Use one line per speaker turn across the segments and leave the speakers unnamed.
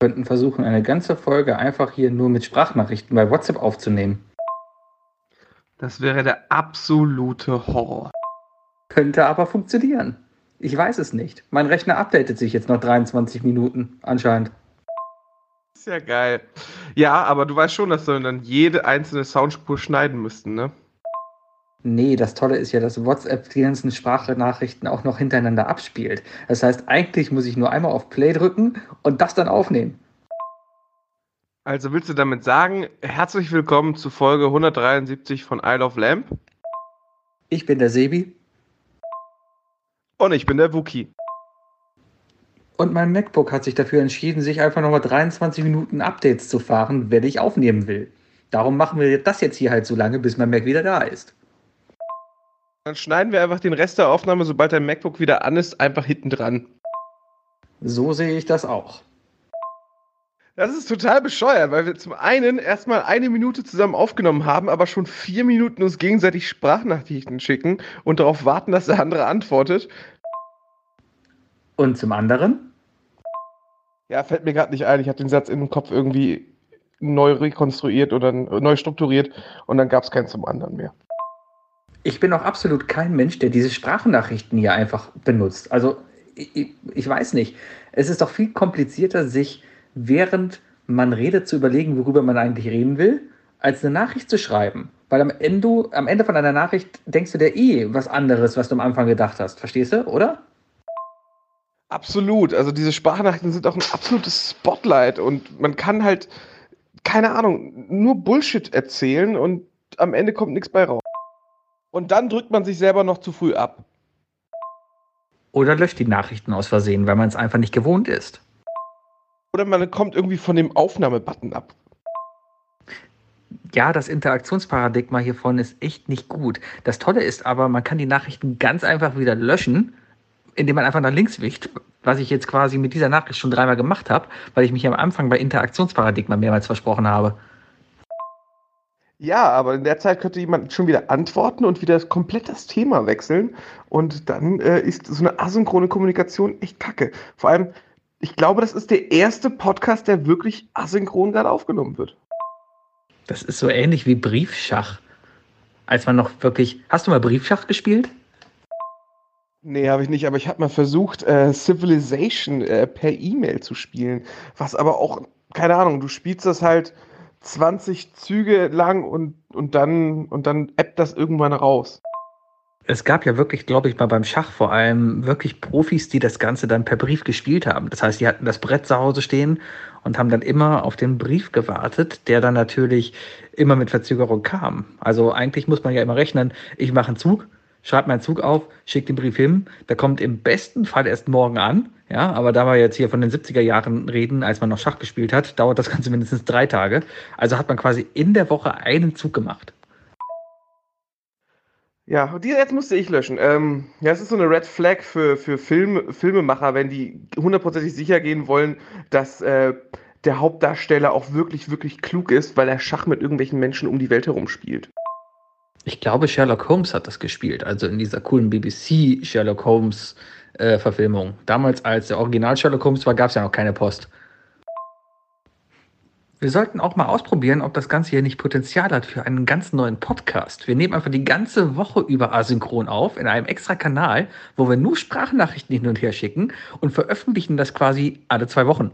könnten versuchen, eine ganze Folge einfach hier nur mit Sprachnachrichten bei WhatsApp aufzunehmen.
Das wäre der absolute Horror.
Könnte aber funktionieren. Ich weiß es nicht. Mein Rechner updatet sich jetzt noch 23 Minuten, anscheinend.
Ist ja geil. Ja, aber du weißt schon, dass wir dann jede einzelne Soundspur schneiden müssten, ne?
Nee, das Tolle ist ja, dass WhatsApp die ganzen Sprachnachrichten auch noch hintereinander abspielt. Das heißt, eigentlich muss ich nur einmal auf Play drücken und das dann aufnehmen.
Also willst du damit sagen, herzlich willkommen zu Folge 173 von Isle of Lamp?
Ich bin der Sebi.
Und ich bin der Wookie.
Und mein MacBook hat sich dafür entschieden, sich einfach nochmal 23 Minuten Updates zu fahren, wenn ich aufnehmen will. Darum machen wir das jetzt hier halt so lange, bis mein Mac wieder da ist.
Dann schneiden wir einfach den Rest der Aufnahme, sobald dein MacBook wieder an ist, einfach hinten dran.
So sehe ich das auch.
Das ist total bescheuert, weil wir zum einen erstmal eine Minute zusammen aufgenommen haben, aber schon vier Minuten uns gegenseitig Sprachnachrichten schicken und darauf warten, dass der andere antwortet.
Und zum anderen?
Ja, fällt mir gerade nicht ein. Ich hatte den Satz in dem Kopf irgendwie neu rekonstruiert oder neu strukturiert und dann gab es keinen zum anderen mehr.
Ich bin auch absolut kein Mensch, der diese Sprachnachrichten hier einfach benutzt. Also, ich, ich weiß nicht. Es ist doch viel komplizierter, sich während man redet zu überlegen, worüber man eigentlich reden will, als eine Nachricht zu schreiben. Weil am Ende, am Ende von einer Nachricht denkst du dir eh was anderes, was du am Anfang gedacht hast. Verstehst du, oder?
Absolut. Also diese Sprachnachrichten sind auch ein absolutes Spotlight und man kann halt, keine Ahnung, nur Bullshit erzählen und am Ende kommt nichts bei raus. Und dann drückt man sich selber noch zu früh ab.
Oder löscht die Nachrichten aus Versehen, weil man es einfach nicht gewohnt ist.
Oder man kommt irgendwie von dem Aufnahmebutton ab.
Ja, das Interaktionsparadigma hiervon ist echt nicht gut. Das Tolle ist aber, man kann die Nachrichten ganz einfach wieder löschen, indem man einfach nach links wicht, was ich jetzt quasi mit dieser Nachricht schon dreimal gemacht habe, weil ich mich am Anfang bei Interaktionsparadigma mehrmals versprochen habe.
Ja, aber in der Zeit könnte jemand schon wieder antworten und wieder komplett das Thema wechseln. Und dann äh, ist so eine asynchrone Kommunikation echt kacke. Vor allem, ich glaube, das ist der erste Podcast, der wirklich asynchron gerade aufgenommen wird.
Das ist so ähnlich wie Briefschach. Als man noch wirklich. Hast du mal Briefschach gespielt?
Nee, habe ich nicht, aber ich habe mal versucht, äh, Civilization äh, per E-Mail zu spielen. Was aber auch, keine Ahnung, du spielst das halt 20 Züge lang und, und dann und dann appt das irgendwann raus.
Es gab ja wirklich, glaube ich, mal beim Schach vor allem wirklich Profis, die das Ganze dann per Brief gespielt haben. Das heißt, die hatten das Brett zu Hause stehen und haben dann immer auf den Brief gewartet, der dann natürlich immer mit Verzögerung kam. Also eigentlich muss man ja immer rechnen, ich mache einen Zug, schreibe meinen Zug auf, schicke den Brief hin, der kommt im besten Fall erst morgen an. Ja, aber da wir jetzt hier von den 70er Jahren reden, als man noch Schach gespielt hat, dauert das Ganze mindestens drei Tage. Also hat man quasi in der Woche einen Zug gemacht.
Ja, die jetzt musste ich löschen. Ähm, ja, es ist so eine Red Flag für, für Film, Filmemacher, wenn die hundertprozentig sicher gehen wollen, dass äh, der Hauptdarsteller auch wirklich, wirklich klug ist, weil er Schach mit irgendwelchen Menschen um die Welt herum spielt.
Ich glaube, Sherlock Holmes hat das gespielt, also in dieser coolen BBC Sherlock Holmes äh, Verfilmung. Damals, als der Original Sherlock Holmes war, gab es ja noch keine Post. Wir sollten auch mal ausprobieren, ob das Ganze hier nicht Potenzial hat für einen ganz neuen Podcast. Wir nehmen einfach die ganze Woche über asynchron auf in einem extra Kanal, wo wir nur Sprachnachrichten hin und her schicken und veröffentlichen das quasi alle zwei Wochen.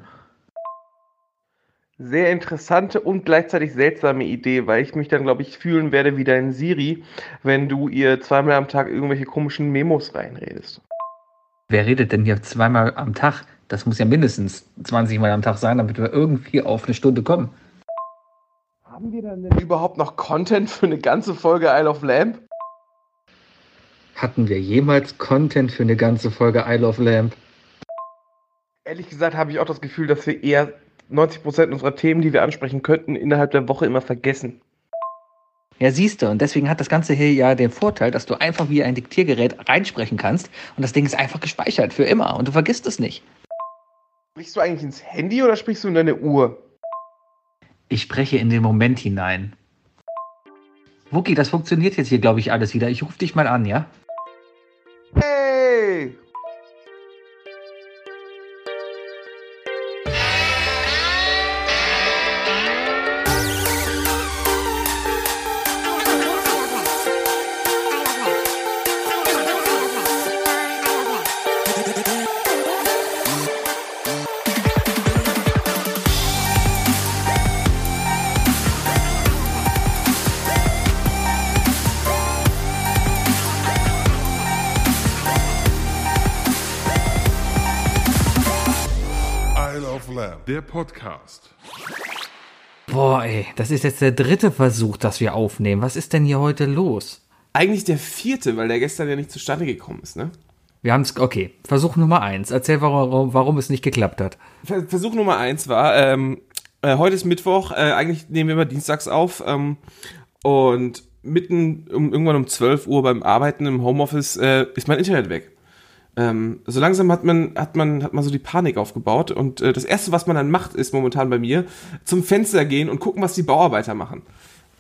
Sehr interessante und gleichzeitig seltsame Idee, weil ich mich dann, glaube ich, fühlen werde wie dein Siri, wenn du ihr zweimal am Tag irgendwelche komischen Memos reinredest.
Wer redet denn hier zweimal am Tag? Das muss ja mindestens 20 Mal am Tag sein, damit wir irgendwie auf eine Stunde kommen.
Haben wir dann denn überhaupt noch Content für eine ganze Folge Isle of Lamp?
Hatten wir jemals Content für eine ganze Folge Isle of Lamp?
Ehrlich gesagt habe ich auch das Gefühl, dass wir eher 90% unserer Themen, die wir ansprechen könnten, innerhalb der Woche immer vergessen.
Ja, siehst du, und deswegen hat das Ganze hier ja den Vorteil, dass du einfach wie ein Diktiergerät reinsprechen kannst und das Ding ist einfach gespeichert für immer und du vergisst es nicht.
Sprichst du eigentlich ins Handy oder sprichst du in deine Uhr?
Ich spreche in den Moment hinein. Wookie, das funktioniert jetzt hier, glaube ich, alles wieder. Ich rufe dich mal an, ja?
Der Podcast.
Boah, ey, das ist jetzt der dritte Versuch, dass wir aufnehmen. Was ist denn hier heute los?
Eigentlich der vierte, weil der gestern ja nicht zustande gekommen ist, ne?
Wir haben es, okay, Versuch Nummer eins. Erzähl, warum, warum es nicht geklappt hat.
Versuch Nummer eins war, ähm, äh, heute ist Mittwoch, äh, eigentlich nehmen wir immer dienstags auf ähm, und mitten um, irgendwann um 12 Uhr beim Arbeiten im Homeoffice äh, ist mein Internet weg. Ähm, so langsam hat man, hat man, hat man so die Panik aufgebaut und äh, das erste, was man dann macht, ist momentan bei mir zum Fenster gehen und gucken, was die Bauarbeiter machen.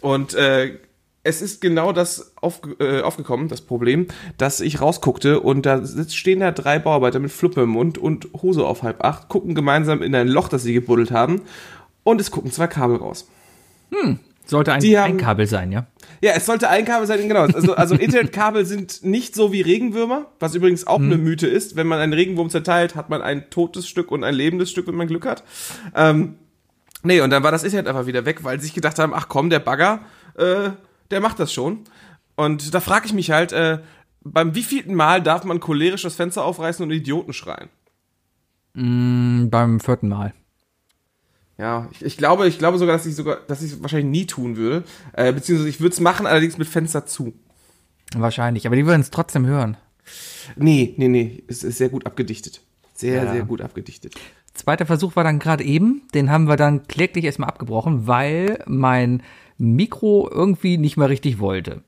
Und äh, es ist genau das auf, äh, aufgekommen, das Problem, dass ich rausguckte und da stehen da drei Bauarbeiter mit Fluppe im Mund und Hose auf halb acht, gucken gemeinsam in ein Loch, das sie gebuddelt haben und es gucken zwei Kabel raus.
Hm, sollte ein, haben, ein Kabel sein, ja?
Ja, es sollte ein Kabel sein, genau. Also, also Internetkabel sind nicht so wie Regenwürmer, was übrigens auch hm. eine Mythe ist. Wenn man einen Regenwurm zerteilt, hat man ein totes Stück und ein lebendes Stück, wenn man Glück hat. Ähm, nee, und dann war das Internet einfach wieder weg, weil sie sich gedacht haben, ach komm, der Bagger, äh, der macht das schon. Und da frage ich mich halt, äh, beim wievielten Mal darf man cholerisch das Fenster aufreißen und Idioten schreien?
Mm, beim vierten Mal.
Ja, ich, ich, glaube, ich glaube sogar, dass ich sogar, dass ich es wahrscheinlich nie tun würde. Äh, beziehungsweise ich würde es machen, allerdings mit Fenster zu.
Wahrscheinlich, aber die würden es trotzdem hören.
Nee, nee, nee. Es ist sehr gut abgedichtet. Sehr, ja. sehr gut abgedichtet.
Zweiter Versuch war dann gerade eben. Den haben wir dann kläglich erstmal abgebrochen, weil mein Mikro irgendwie nicht mehr richtig wollte.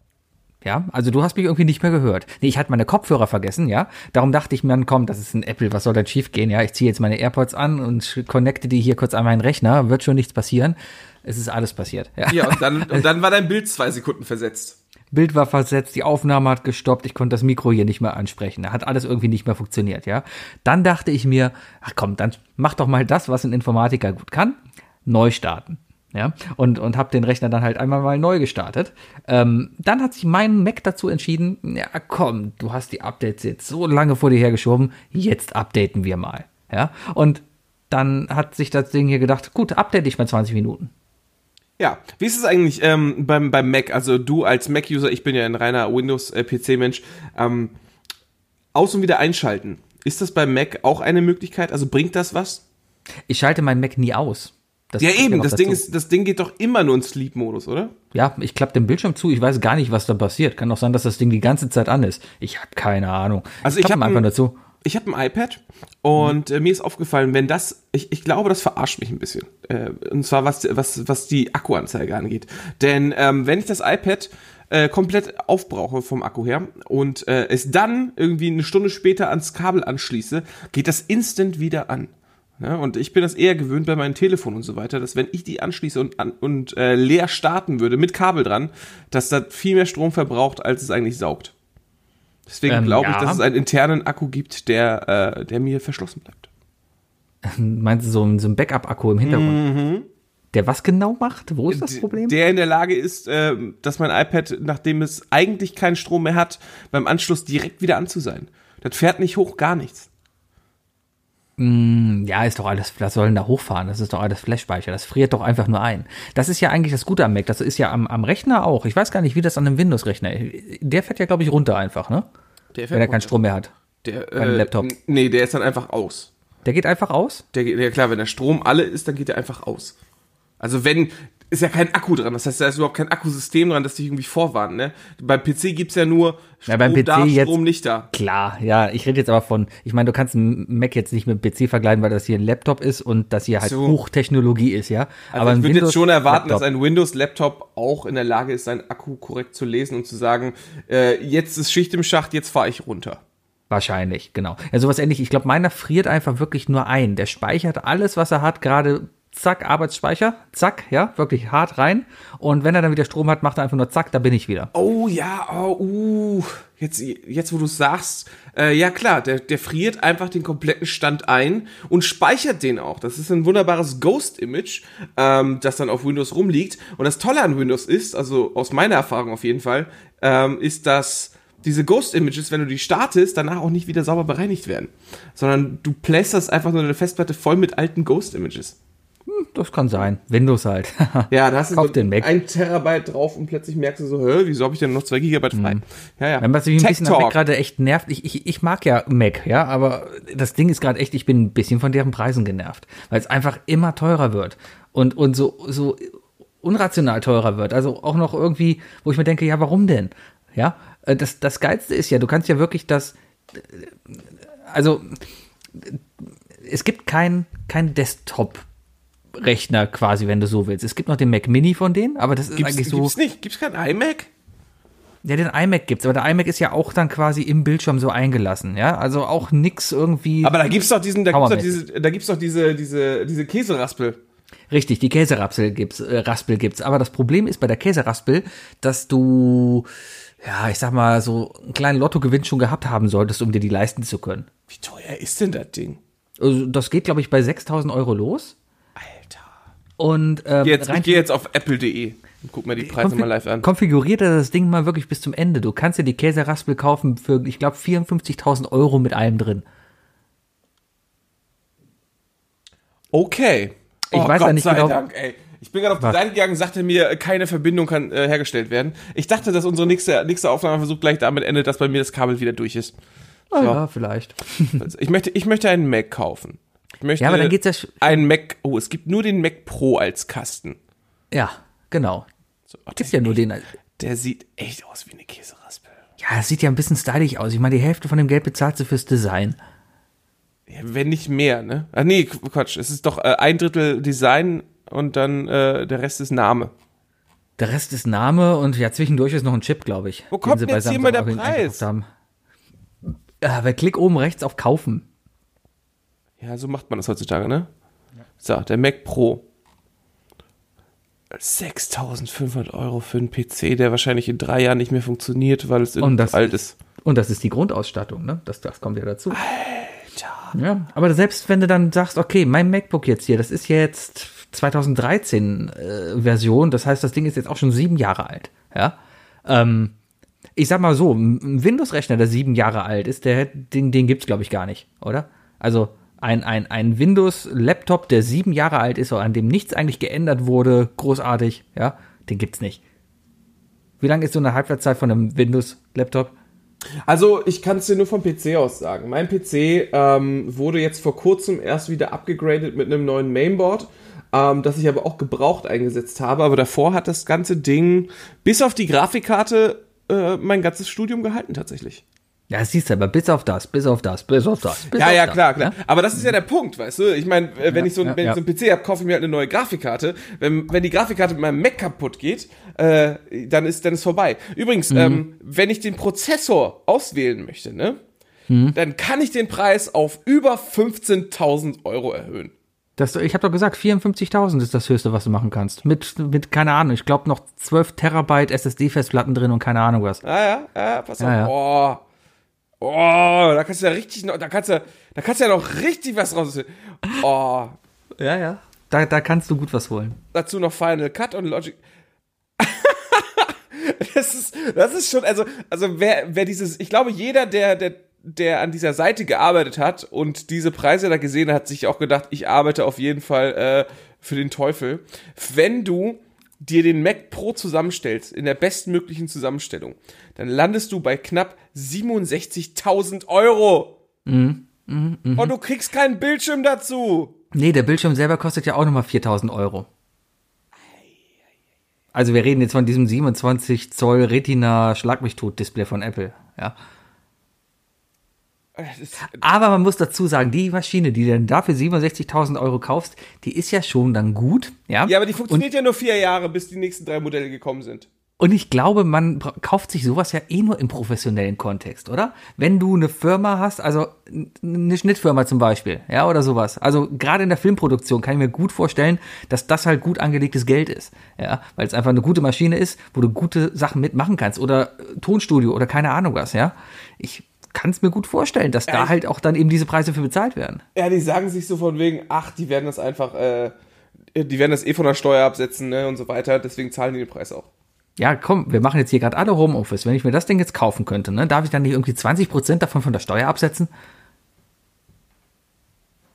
Ja, also du hast mich irgendwie nicht mehr gehört. Nee, ich hatte meine Kopfhörer vergessen, ja. Darum dachte ich mir, komm, das ist ein Apple, was soll denn schief gehen? Ja, ich ziehe jetzt meine AirPods an und connecte die hier kurz an meinen Rechner, wird schon nichts passieren. Es ist alles passiert.
Ja, ja und, dann, und dann war dein Bild zwei Sekunden versetzt.
Bild war versetzt, die Aufnahme hat gestoppt, ich konnte das Mikro hier nicht mehr ansprechen. Da hat alles irgendwie nicht mehr funktioniert, ja. Dann dachte ich mir, ach komm, dann mach doch mal das, was ein Informatiker gut kann, neu starten ja, und, und habe den Rechner dann halt einmal mal neu gestartet. Ähm, dann hat sich mein Mac dazu entschieden, ja komm, du hast die Updates jetzt so lange vor dir hergeschoben, jetzt updaten wir mal. Ja, und dann hat sich das Ding hier gedacht, gut, update ich mal 20 Minuten.
Ja, wie ist es eigentlich ähm, beim, beim Mac? Also du als Mac-User, ich bin ja ein reiner Windows-PC-Mensch, ähm, aus- und wieder einschalten. Ist das beim Mac auch eine Möglichkeit? Also bringt das was?
Ich schalte meinen Mac nie aus.
Das ja, eben, das Ding, ist, das Ding geht doch immer nur in Sleep-Modus, oder?
Ja, ich klappe den Bildschirm zu, ich weiß gar nicht, was da passiert. Kann auch sein, dass das Ding die ganze Zeit an ist. Ich habe keine Ahnung.
Also ich, ich habe einfach dazu. Ich habe ein iPad und äh, mir ist aufgefallen, wenn das, ich, ich glaube, das verarscht mich ein bisschen. Äh, und zwar was, was, was die Akkuanzeige angeht. Denn ähm, wenn ich das iPad äh, komplett aufbrauche vom Akku her und äh, es dann irgendwie eine Stunde später ans Kabel anschließe, geht das instant wieder an. Ja, und ich bin das eher gewöhnt bei meinem Telefon und so weiter, dass wenn ich die anschließe und, an, und äh, leer starten würde, mit Kabel dran, dass das viel mehr Strom verbraucht, als es eigentlich saugt. Deswegen ähm, glaube ich, ja. dass es einen internen Akku gibt, der, äh, der mir verschlossen bleibt.
Meinst du so, ein, so ein Backup-Akku im Hintergrund? Mhm. Der was genau macht? Wo ist das Problem?
Der in der Lage ist, äh, dass mein iPad, nachdem es eigentlich keinen Strom mehr hat, beim Anschluss direkt wieder an zu sein. Das fährt nicht hoch, gar nichts.
Mm, ja, ist doch alles, was soll denn da hochfahren? Das ist doch alles Flash-Speicher. Das friert doch einfach nur ein. Das ist ja eigentlich das Gute am Mac. Das ist ja am, am Rechner auch. Ich weiß gar nicht, wie das an einem Windows-Rechner Der fährt ja, glaube ich, runter einfach, ne? Der fährt Wenn er keinen Strom mehr hat.
Der, äh, Laptop. Nee, der ist dann einfach aus.
Der geht einfach aus?
Der geht, ja klar, wenn der Strom alle ist, dann geht der einfach aus. Also wenn, ist ja kein Akku dran. Das heißt, da ist überhaupt kein Akkusystem dran, das dich irgendwie vorwarnt. Ne? Beim PC gibt's ja nur
Strom ja, beim PC da,
jetzt, Strom nicht da.
Klar, ja. Ich rede jetzt aber von, ich meine, du kannst einen Mac jetzt nicht mit dem PC vergleichen, weil das hier ein Laptop ist und das hier halt so. Hochtechnologie ist, ja.
Also aber ich würde jetzt schon erwarten, Laptop. dass ein Windows-Laptop auch in der Lage ist, seinen Akku korrekt zu lesen und zu sagen, äh, jetzt ist Schicht im Schacht, jetzt fahre ich runter.
Wahrscheinlich, genau. Ja, sowas ähnlich. Ich glaube, meiner friert einfach wirklich nur ein. Der speichert alles, was er hat, gerade zack, Arbeitsspeicher, zack, ja, wirklich hart rein. Und wenn er dann wieder Strom hat, macht er einfach nur zack, da bin ich wieder.
Oh ja, oh, uh, jetzt, jetzt wo du sagst, äh, ja klar, der, der friert einfach den kompletten Stand ein und speichert den auch. Das ist ein wunderbares Ghost-Image, ähm, das dann auf Windows rumliegt. Und das Tolle an Windows ist, also aus meiner Erfahrung auf jeden Fall, ähm, ist, dass diese Ghost-Images, wenn du die startest, danach auch nicht wieder sauber bereinigt werden. Sondern du plästerst einfach nur eine Festplatte voll mit alten Ghost-Images
Das kann sein. Windows halt.
Ja, da hast du so
den Mac.
ein Terabyte drauf und plötzlich merkst du so, hä, wieso habe ich denn noch zwei Gigabyte frei? Ja, ja.
Wenn was mich ein bisschen am Mac
Talk.
gerade echt nervt, ich, ich, ich mag ja Mac, ja, aber das Ding ist gerade echt, ich bin ein bisschen von deren Preisen genervt, weil es einfach immer teurer wird und, und so, so unrational teurer wird. Also auch noch irgendwie, wo ich mir denke, ja, warum denn? Ja, äh, das, das Geilste ist ja, du kannst ja wirklich das, äh, also es gibt kein, kein Desktop-Rechner quasi, wenn du so willst. Es gibt noch den Mac Mini von denen, aber das ist
Gibt's,
eigentlich so.
gibt's nicht? Gibt's kein iMac?
Ja, den iMac gibt's, aber der iMac ist ja auch dann quasi im Bildschirm so eingelassen, ja? Also auch nix irgendwie.
Aber da gibt's doch diesen, da gibt's doch diese, da gibt's doch diese, diese, diese Käseraspel.
Richtig, die Käseraspel gibt's, äh, Raspel gibt's. Aber das Problem ist bei der Käseraspel, dass du, ja, ich sag mal, so einen kleinen Lottogewinn schon gehabt haben solltest, um dir die leisten zu können.
Wie teuer ist denn das Ding?
Also das geht, glaube ich, bei 6000 Euro los. Und ähm,
Jetzt,
rein
ich gehe jetzt auf apple.de und guck mir die Preise mal live an.
konfiguriert er das Ding mal wirklich bis zum Ende. Du kannst dir die Käseraspel kaufen für, ich glaube, 54.000 Euro mit allem drin.
Okay.
Ich weiß
Gott
ja nicht
sei
genau-
Dank, ey. Ich bin gerade auf die? Seite gegangen, sagte mir, keine Verbindung kann äh, hergestellt werden. Ich dachte, dass unsere nächste, nächste Aufnahmeversuch gleich damit endet, dass bei mir das Kabel wieder durch ist.
Ah,
So.
ja, vielleicht.
Also ich möchte, ich möchte einen Mac kaufen. Ich möchte
Ja, aber dann geht's ja sch-
einen Mac. Oh, es gibt nur den Mac Pro als Kasten.
Ja, genau.
So, oh,
Gibt's
der,
ja nur den.
der sieht echt aus wie eine Käseraspel.
Ja, das sieht ja ein bisschen stylisch aus. Ich meine, die Hälfte von dem Geld bezahlst du fürs Design.
Ja, wenn nicht mehr, ne? Ah, nee, Qu- Quatsch. Es ist doch äh, ein Drittel Design und dann äh, der Rest ist Name.
Der Rest ist Name und ja, zwischendurch ist noch ein Chip, glaube ich.
Wo kommt
sie
denn
bei
jetzt hier mal der Preis?
Haben. Ja, bei Klick oben rechts auf Kaufen.
Ja, so macht man das heutzutage, ne? So, der Mac Pro. 6500 Euro für einen PC, der wahrscheinlich in drei Jahren nicht mehr funktioniert, weil es alt ist.
Und das ist die Grundausstattung, ne? Das, das kommt ja dazu. Alter. Ja, aber selbst wenn du dann sagst, okay, mein MacBook jetzt hier, das ist jetzt 2013 äh, Version, das heißt, das Ding ist jetzt auch schon sieben Jahre alt, ja. Ähm, ich sag mal so, ein Windows-Rechner, der sieben Jahre alt ist, der, den, den gibt's glaube ich gar nicht, oder? Also ein, ein, ein Windows-Laptop, der sieben Jahre alt ist, an dem nichts eigentlich geändert wurde, großartig, ja, den gibt's nicht. Wie lange ist so eine Halbwertszeit von einem Windows-Laptop?
Also, ich kann es dir nur vom PC aus sagen. Mein PC ähm, wurde jetzt vor kurzem erst wieder abgegradet mit einem neuen Mainboard, ähm, das ich aber auch gebraucht eingesetzt habe. Aber davor hat das ganze Ding bis auf die Grafikkarte äh, mein ganzes Studium gehalten tatsächlich.
Ja, siehst du aber, bis auf das, bis auf das, bis auf das. Bis
Ja,
auf
ja,
das,
klar, klar.
ne?
Aber das ist ja der Punkt, weißt du? Ich meine, äh, wenn ich so, ein-
ja,
wenn
ja.
ich so einen PC habe, kaufe ich mir halt eine neue Grafikkarte. Wenn, wenn die Grafikkarte mit meinem Mac kaputt geht, äh, dann ist dann ist vorbei. Übrigens,
Mhm.
ähm, wenn ich den Prozessor auswählen möchte, ne,
Mhm.
dann kann ich den Preis auf über 15.000 Euro erhöhen.
Das, ich habe doch gesagt, 54.000 ist das Höchste, was du machen kannst. Mit, mit keine Ahnung, ich glaube noch 12 Terabyte SSD-Festplatten drin und keine Ahnung was.
Ah ja, ja, pass
Ja,
auf. Oh. Oh, da kannst du ja richtig noch, da kannst du, da kannst du ja noch richtig was raus. Oh,
Ja, ja. Da, da kannst du gut was holen.
dazu noch Final Cut und Logic. das ist, das ist schon, also, also wer, wer dieses, ich glaube, jeder, der, der, der an dieser Seite gearbeitet hat und diese Preise da gesehen hat, hat sich auch gedacht, ich arbeite auf jeden Fall äh, für den Teufel. Wenn du dir den Mac Pro zusammenstellst, in der bestmöglichen Zusammenstellung, dann landest du bei knapp 67.000 Euro. Und du kriegst keinen Bildschirm dazu.
Nee, der Bildschirm selber kostet ja auch nochmal 4.000 Euro. Also wir reden jetzt von diesem 27 Zoll Retina Schlag mich tot Display von Apple, ja. Aber man muss dazu sagen, die Maschine, die du dann dafür 67.000 Euro kaufst, die ist ja schon dann gut, ja.
Ja, aber die funktioniert ja nur vier Jahre, bis die nächsten drei Modelle gekommen sind.
Und ich glaube, man kauft sich sowas ja eh nur im professionellen Kontext, oder? Wenn du eine Firma hast, also eine Schnittfirma zum Beispiel, ja, oder sowas. Also gerade in der Filmproduktion kann ich mir gut vorstellen, dass das halt gut angelegtes Geld ist, ja, weil es einfach eine gute Maschine ist, wo du gute Sachen mitmachen kannst oder äh, Tonstudio oder keine Ahnung was, ja. Ich kann es mir gut vorstellen, dass da
ich-
halt auch dann eben diese Preise für bezahlt werden.
Ja, die sagen sich so von wegen, ach, die werden das einfach, äh, die werden das eh von der Steuer absetzen, ne, und so weiter, deswegen zahlen die den Preis auch.
Ja, komm, wir machen jetzt hier gerade alle Homeoffice. Wenn ich mir das Ding jetzt kaufen könnte, ne, darf ich dann nicht irgendwie 20% davon von der Steuer absetzen?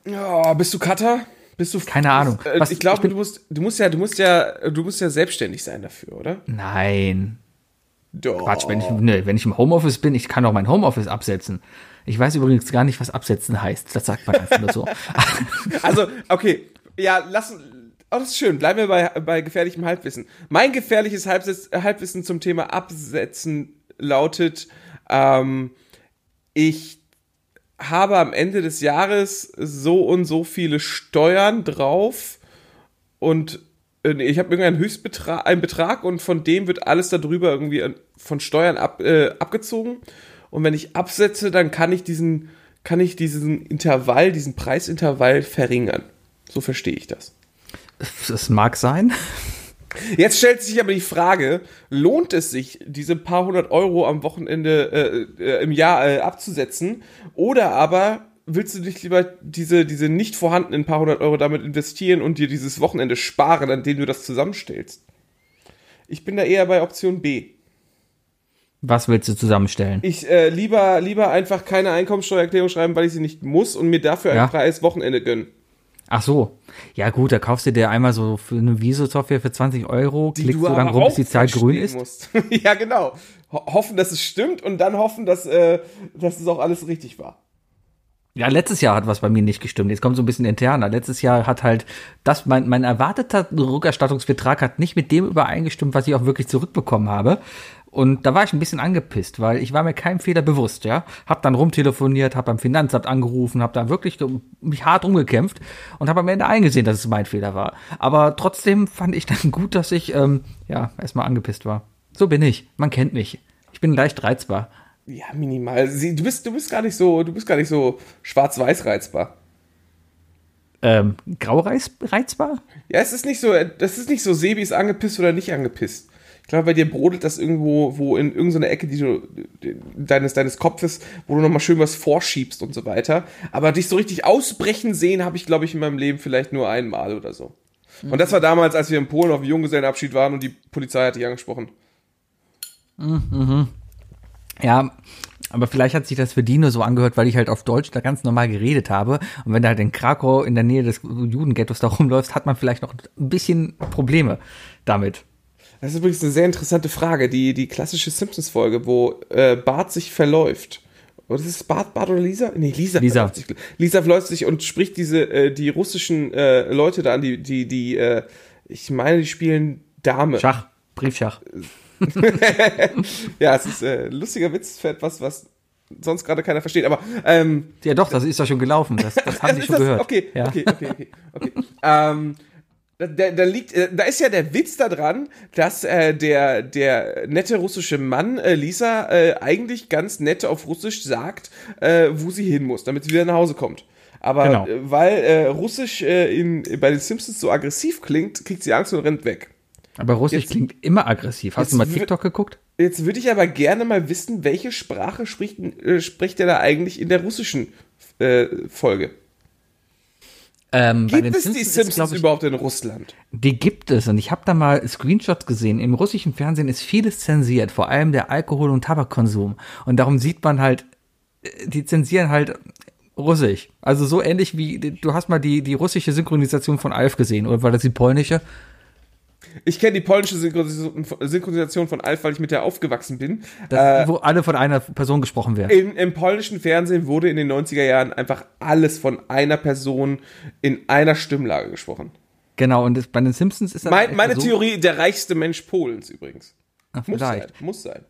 Ja, bist du Cutter? Bist du
Keine Ahnung.
Äh,
Was-
ich glaube, du musst, du musst ja, du musst ja, du musst ja selbstständig sein dafür, oder?
Nein.
Doch.
Quatsch, wenn ich, nee, wenn ich im Homeoffice bin, ich kann auch mein Homeoffice absetzen. Ich weiß übrigens gar nicht, was absetzen heißt. Das sagt man einfach nur so.
Also, okay, ja, lass. Oh, das ist schön. Bleiben wir bei, bei gefährlichem Halbwissen. Mein gefährliches Halbsitz, Halbwissen zum Thema Absetzen lautet, ähm, ich habe am Ende des Jahres so und so viele Steuern drauf und ich habe irgendeinen Höchstbetrag, einen Betrag und von dem wird alles darüber irgendwie von Steuern ab, äh, abgezogen. Und wenn ich absetze, dann kann ich diesen, kann ich diesen Intervall, diesen Preisintervall verringern. So verstehe ich das.
Das mag sein.
Jetzt stellt sich aber die Frage, lohnt es sich, diese paar hundert Euro am Wochenende äh, äh, im Jahr äh, abzusetzen? Oder aber willst du dich lieber diese, diese nicht vorhandenen paar hundert Euro damit investieren und dir dieses Wochenende sparen, an dem du das zusammenstellst? Ich bin da eher bei Option B.
Was willst du zusammenstellen?
Ich äh, lieber, lieber einfach keine Einkommensteuererklärung schreiben, weil ich sie nicht muss und mir dafür ein
Ja.
freies Wochenende gönnen.
Ach so. Ja gut, da kaufst du dir einmal so für eine Viso-Software für 20 Euro, klickst du
aber
rum, bis die Zahl grün ist.
Ja, genau. Ho hoffen, dass es stimmt und dann hoffen, dass, äh, dass es auch alles richtig war.
Ja, letztes Jahr hat was bei mir nicht gestimmt. Jetzt kommt so ein bisschen interner. Letztes Jahr hat halt das, mein, mein erwarteter Rückerstattungsbetrag hat nicht mit dem übereingestimmt, was ich auch wirklich zurückbekommen habe. Und da war ich ein bisschen angepisst, weil ich war mir keinem Fehler bewusst, ja. Hab dann rumtelefoniert, hab beim Finanzamt angerufen, hab da wirklich mich hart umgekämpft und habe am Ende eingesehen, dass es mein Fehler war. Aber trotzdem fand ich dann gut, dass ich, ähm, ja, erstmal angepisst war. So bin ich. Man kennt mich. Ich bin leicht reizbar.
Ja, minimal. Sie, du bist, du bist gar nicht so, du bist gar nicht so schwarz-weiß reizbar.
Ähm, grau reiz, reizbar?
Ja, es ist nicht so, das ist nicht so, Sebi ist angepisst oder nicht angepisst. Ich glaube, bei dir brodelt das irgendwo, wo in irgendeiner Ecke die du, deines, deines Kopfes, wo du nochmal schön was vorschiebst und so weiter. Aber dich so richtig ausbrechen sehen, habe ich, glaube ich, in meinem Leben vielleicht nur einmal oder so. Und das war damals, als wir in Polen auf dem Junggesellenabschied waren und die Polizei hat dich angesprochen.
Ja, aber vielleicht hat sich das für die nur so angehört, weil ich halt auf Deutsch da ganz normal geredet habe. Und wenn du halt in Krakau in der Nähe des Judenghettos da rumläufst, hat man vielleicht noch ein bisschen Probleme damit.
Das ist übrigens eine sehr interessante Frage, die, die klassische Simpsons-Folge, wo äh, Bart sich verläuft. Oder ist es Bart, Bart oder Lisa? Nee, Lisa.
Lisa.
verläuft sich. Lisa verläuft sich und spricht diese, äh, die russischen äh, Leute da an, die, die, die, äh, ich meine, die spielen Dame.
Schach, Briefschach.
Ja, es ist äh, ein lustiger Witz für etwas, was sonst gerade keiner versteht. Aber ähm,
Ja doch, das ist ja schon gelaufen. Das, das haben die schon
das?
gehört.
Okay,
ja.
okay, okay, okay, okay. ähm, da, da, liegt, äh, da ist ja der Witz daran, dass äh, der der nette russische Mann äh, Lisa äh, eigentlich ganz nett auf Russisch sagt, äh, wo sie hin muss, damit sie wieder nach Hause kommt. Aber
Genau.
äh, weil äh, Russisch äh, in, bei den Simpsons so aggressiv klingt, kriegt sie Angst und rennt weg.
Aber Russisch
Jetzt-
klingt immer aggressiv. Hast du mal TikTok geguckt?
Jetzt würde ich aber gerne mal wissen, welche Sprache spricht, äh, spricht er da eigentlich in der russischen äh, Folge?
Ähm,
Gibt es die
Simpsons ist,
Simpsons
glaub ich,
überhaupt in Russland?
Die gibt es und ich habe da mal Screenshots gesehen. Im russischen Fernsehen ist vieles zensiert, vor allem der Alkohol- und Tabakkonsum. Und darum sieht man halt, äh, die zensieren halt Russisch. Also so ähnlich wie, du hast mal die, die russische Synchronisation von Alf gesehen, oder war das die polnische?
Ich kenne die polnische Synchronisation von Alf, weil ich mit der aufgewachsen bin.
Das, wo alle von einer Person gesprochen werden.
Im, Im polnischen Fernsehen wurde in den 90er Jahren einfach alles von einer Person in einer Stimmlage gesprochen.
Genau, und das, bei den Simpsons ist das
Mein, meine
so,
Theorie, der reichste Mensch Polens übrigens.
Ach,
Muss
vielleicht.
sein, muss sein.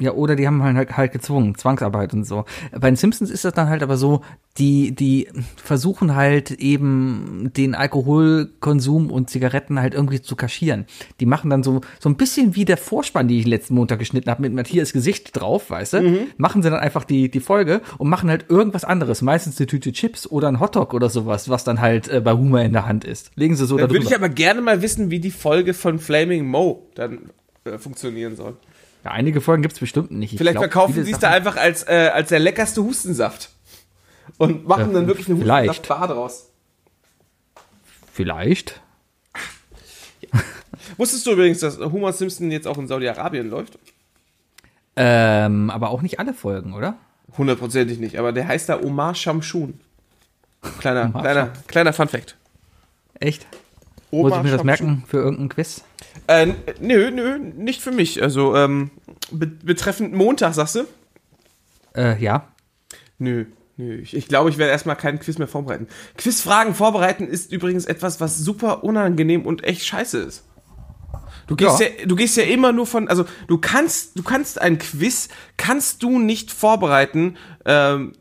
Ja, oder die haben halt, halt gezwungen, Zwangsarbeit und so. Bei den Simpsons ist das dann halt aber so, die, die versuchen halt eben den Alkoholkonsum und Zigaretten halt irgendwie zu kaschieren. Die machen dann so, so ein bisschen wie der Vorspann, die ich letzten Montag geschnitten habe, mit Matthias Gesicht drauf, weißt du? Machen sie dann einfach die, die Folge und machen halt irgendwas anderes. Meistens eine Tüte Chips oder ein Hotdog oder sowas, was dann halt äh, bei Humor in der Hand ist. Legen sie so
Dann würde ich aber gerne mal wissen, wie die Folge von Flaming Mo dann äh, funktionieren soll.
Ja, einige Folgen gibt's bestimmt nicht. Ich
Vielleicht
glaub,
verkaufen sie es da einfach als, äh, als der leckerste Hustensaft. Und machen
Äh,
dann wirklich eine. Hustensaftbar draus.
Vielleicht.
Wusstest du übrigens, dass Homer Simpson jetzt auch in Saudi-Arabien läuft?
Ähm, aber auch nicht alle Folgen, oder?
Hundertprozentig nicht, aber der heißt da Omar Shamshun. Kleiner,
Omar
kleiner, kleiner Fun Fact.
Echt?
Oma
Muss ich mir das
Schamschuh.
merken für irgendein Quiz?
Äh, nö, nö, nicht für mich. Also, ähm, be betreffend Montag, sagst du?
Äh, ja.
Nö, nö. Ich, ich glaube, ich werde erstmal keinen Quiz mehr vorbereiten. Quizfragen vorbereiten ist übrigens etwas, was super unangenehm und echt scheiße ist. Du gehst ja.
Ja.
du gehst ja immer nur von, also du kannst, du kannst ein Quiz, kannst du nicht vorbereiten, ähm,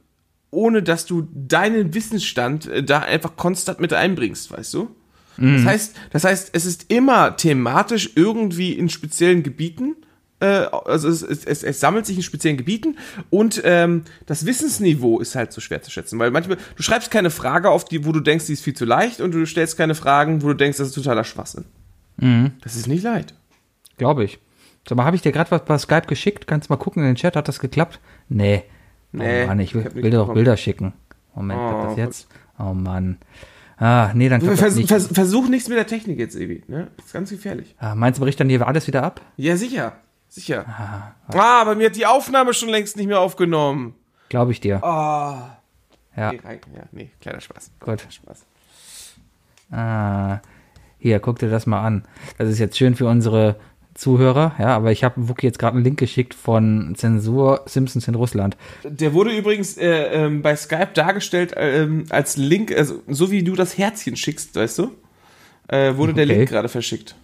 ohne dass du deinen Wissensstand äh, da einfach konstant mit einbringst, weißt du? Das heißt, das heißt, es ist immer thematisch irgendwie in speziellen Gebieten, äh, also es, es, es, sammelt sich in speziellen Gebieten und ähm, das Wissensniveau ist halt so schwer zu schätzen, weil manchmal, du schreibst keine Frage auf, die, wo du denkst, die ist viel zu leicht und du stellst keine Fragen, wo du denkst, das ist totaler Schwachsinn. Das ist nicht leicht.
Glaube ich. Sag mal, habe ich dir gerade was bei Skype geschickt? Kannst du mal gucken in den Chat, hat das geklappt? Nee.
Nee,
oh Mann, ich will,
ich
will dir doch. Bilder schicken. Moment,
Oh,
klappt das jetzt? Oh Mann. Ah, nee, dann klappt
Vers,
nicht.
vers, versuch nichts mit der Technik jetzt, Evi. Ne? Das ist ganz gefährlich.
Ah, meinst du, bricht dann hier alles wieder ab?
Ja, sicher. Sicher. Ah, bei mir hat die Aufnahme schon längst nicht mehr aufgenommen.
Glaube ich dir.
Ah.
ja,
Nee, rein- ja, nee, kleiner Spaß.
gut.
Spaß.
Ah, hier, guck dir das mal an. Das ist jetzt schön für unsere Zuhörer, ja, aber ich habe Wookie jetzt gerade einen Link geschickt von Zensur Simpsons in Russland.
Der wurde übrigens äh, ähm, bei Skype dargestellt ähm, als Link, also so wie du das Herzchen schickst, weißt du? Äh, wurde der
Okay.
Link gerade verschickt.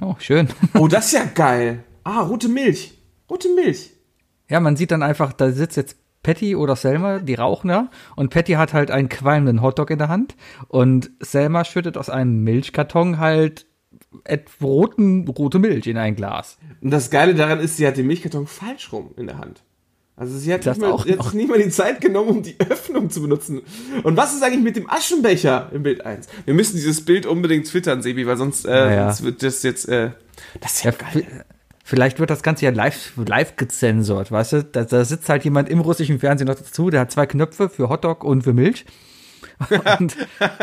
Oh, schön.
Oh, das ist ja geil. Ah, rote Milch. Rote Milch.
Ja, man sieht dann einfach, da sitzt jetzt Patty oder Selma, die rauchen ja, und Patty hat halt einen qualmenden Hotdog in der Hand und Selma schüttet aus einem Milchkarton halt roten, rote Milch in ein Glas.
Und das Geile daran ist, sie hat den Milchkarton falsch rum in der Hand. Also sie hat,
Das
nicht mal,
auch
nicht mal die Zeit genommen, um die Öffnung zu benutzen. Und was ist eigentlich mit dem Aschenbecher im Bild 1? Wir müssen dieses Bild unbedingt twittern, Sebi, weil sonst, äh,
Ja, ja.
sonst wird das jetzt, äh, das ist ja,
Ja,
geil.
Vielleicht wird das Ganze ja live, live gezensort, weißt du? Da, da sitzt halt jemand im russischen Fernsehen noch dazu, der hat zwei Knöpfe für Hotdog und für Milch. Und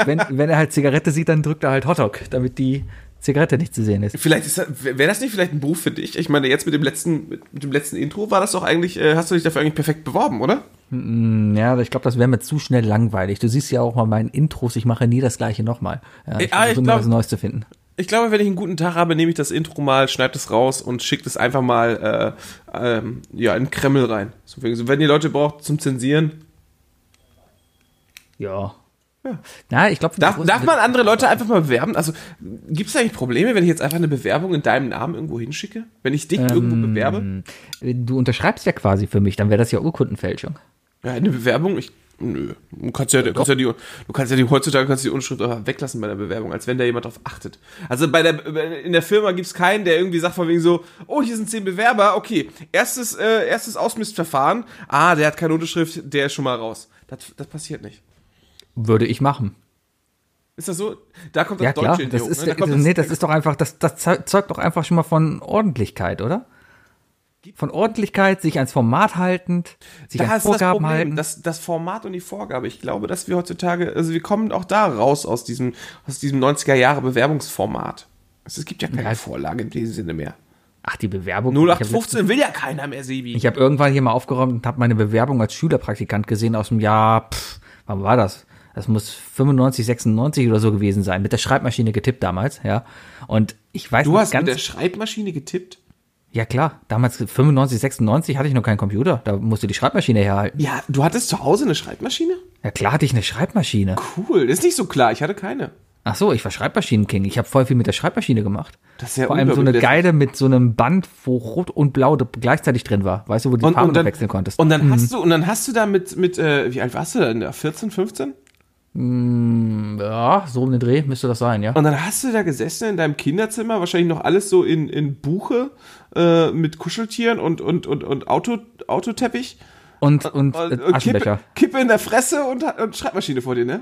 wenn, wenn er halt Zigarette sieht, dann drückt er halt Hotdog, damit die Zigarette nicht zu sehen ist.
Vielleicht ist wäre das nicht vielleicht ein Beruf für dich? Ich meine, jetzt mit dem letzten, mit, dem letzten Intro war das doch eigentlich, äh, hast du dich dafür eigentlich perfekt beworben, oder?
Ja, ich glaube, das wäre mir zu schnell langweilig. Du siehst ja auch mal meinen Intros, ich mache nie das gleiche nochmal. Ja, ich
ich
versuche immer
glaub-
was Neues zu finden.
Ich glaube, wenn ich einen guten Tag habe, nehme ich das Intro mal, schneide es raus und schicke das einfach mal äh, ähm, ja, in Kreml rein. So, wenn ihr Leute braucht zum Zensieren.
Ja. Na, ich glaube,
Darf, darf man andere Leute einfach mal bewerben? Also gibt es eigentlich Probleme, wenn ich jetzt einfach eine Bewerbung in deinem Namen irgendwo hinschicke? Wenn ich dich irgendwo bewerbe?
Du unterschreibst ja quasi für mich, dann wäre das ja Urkundenfälschung.
Ja, eine Bewerbung? Ich, nö. Du kannst ja, du kannst ja die, du kannst ja die, heutzutage kannst du die Unterschrift einfach weglassen bei der Bewerbung, als wenn da jemand drauf achtet. Also bei der, in der Firma gibt's keinen, der irgendwie sagt von wegen so, oh, hier sind zehn Bewerber, okay, erstes, äh, erstes Ausmistverfahren, ah, der hat keine Unterschrift, der ist schon mal raus. Das, das passiert nicht.
Würde ich machen.
Ist das so? Da kommt das
Ja, klar.
Deutsche in dir
Das
hoch,
ist,
ne? Da kommt
nee, das ist doch einfach, das, das zeugt doch einfach schon mal von Ordentlichkeit, oder? Von Ordentlichkeit, sich ans Format haltend, sich
da
an
das
Vorgaben
Problem,
halten.
das, das Format und die Vorgabe. Ich glaube, dass wir heutzutage, also wir kommen auch da raus aus diesem, aus diesem 90er Jahre Bewerbungsformat. Es gibt ja keine
Ja.
Vorlage in diesem Sinne mehr.
Ach, die Bewerbung. Ich hab
0815 will ja keiner mehr, Sebi.
Ich habe irgendwann hier mal aufgeräumt und habe meine Bewerbung als Schülerpraktikant gesehen aus dem Jahr, pff, wann war das? Das muss 95, 96 oder so gewesen sein. Mit der Schreibmaschine getippt damals, ja. Und ich weiß
du hast
ganz,
mit der Schreibmaschine getippt?
ja klar, damals 95, 96 hatte ich noch keinen Computer. Da musste die Schreibmaschine herhalten.
Ja, du hattest zu Hause eine Schreibmaschine?
Ja klar hatte ich eine Schreibmaschine.
Cool, das ist nicht so klar, ich hatte keine.
Ach so, ich war Schreibmaschinenking. Ich habe voll viel mit der Schreibmaschine gemacht.
Das ist ja
Vor allem so eine. Geile mit so einem Band, wo Rot und Blau gleichzeitig drin war. Weißt du, wo du die
Und,
Farben
und, dann,
wechseln konntest.
und dann hast du und dann hast du da mit mit äh, wie alt warst du denn? 14, 15?
Ja, so um den Dreh müsste das sein, ja.
Und dann hast du da gesessen in deinem Kinderzimmer, wahrscheinlich noch alles so in, in Buche äh, mit Kuscheltieren und, und, und, und Auto, Autoteppich.
Und, und,
Und,
äh,
und Kippe,
Aschenbecher.
Kippe in der Fresse und, und Schreibmaschine vor dir, ne?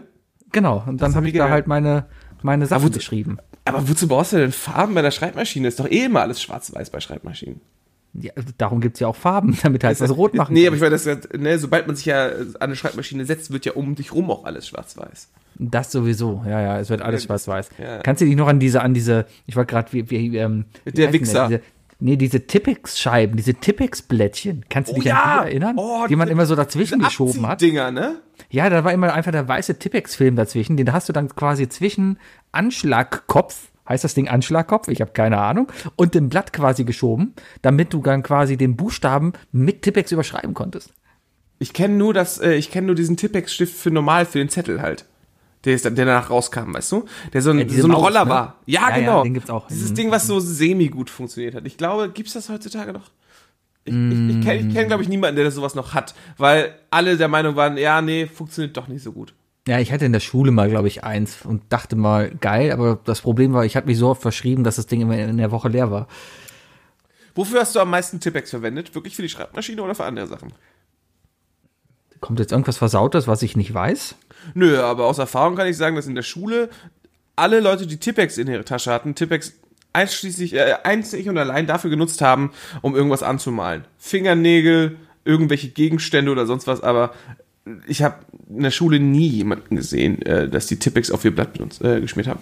Genau. Und dann
hab
habe
ich
ich da halt meine, meine Sachen
wozu-
geschrieben.
Aber wozu brauchst du denn Farben bei der Schreibmaschine? Ist doch eh immer alles schwarz-weiß bei Schreibmaschinen.
Ja, darum gibt's ja auch Farben, damit halt was rot machen
Nee,
kann.
aber ich meine, das, ist ja- ne, sobald man sich ja an eine Schreibmaschine setzt, wird ja um dich rum auch alles schwarz-weiß.
Das sowieso, ja, ja, es wird alles schwarz-weiß.
Ja.
Kannst du dich noch an diese, an diese, ich wollte gerade, wie, wie, ähm,
der Wichser.
Diese, Nee, diese Tippex-Scheiben, diese Tippex-Blättchen. Kannst du
Oh
dich an
ja!
die erinnern?
Oh,
die man immer so dazwischen geschoben hat.
Dinger, ne?
Ja, da war immer einfach der weiße Tippex-Film dazwischen. Den hast du dann quasi zwischen Anschlagkopf, heißt das Ding Anschlagkopf? Ich habe keine Ahnung. Und dem Blatt quasi geschoben, damit du dann quasi den Buchstaben mit Tippex überschreiben konntest.
Ich kenne nur das, äh, ich kenne nur diesen Tippex-Stift für normal für den Zettel halt. Der, ist, der danach rauskam, weißt du? Der so ein,
Ja, diese
so ein
Maus,
Roller
ne?
war. Ja,
Ja, ja,
genau.
den gibt's auch.
Dieses
Mhm.
Ding, was so semi-gut funktioniert hat. Ich glaube, gibt's das heutzutage noch? Ich, ich, ich kenne, ich kenn, glaube ich, niemanden, der das sowas noch hat. Weil alle der Meinung waren, ja, nee, funktioniert doch nicht so gut.
Ja, ich hatte in der Schule mal, glaube ich, eins und dachte mal, geil, aber das Problem war, ich hatte mich so oft verschrieben, dass das Ding immer in der Woche leer war.
Wofür hast du am meisten Tippex verwendet? Wirklich für die Schreibmaschine oder für andere Sachen?
Kommt jetzt irgendwas Versautes, was ich nicht weiß?
Nö, aber aus Erfahrung kann ich sagen, dass in der Schule alle Leute, die Tippex in ihrer Tasche hatten, Tippex einschließlich, äh, einzig und allein dafür genutzt haben, um irgendwas anzumalen. Fingernägel, irgendwelche Gegenstände oder sonst was, aber ich habe in der Schule nie jemanden gesehen, äh, dass die Tippex auf ihr Blatt benutzt, äh, geschmiert haben.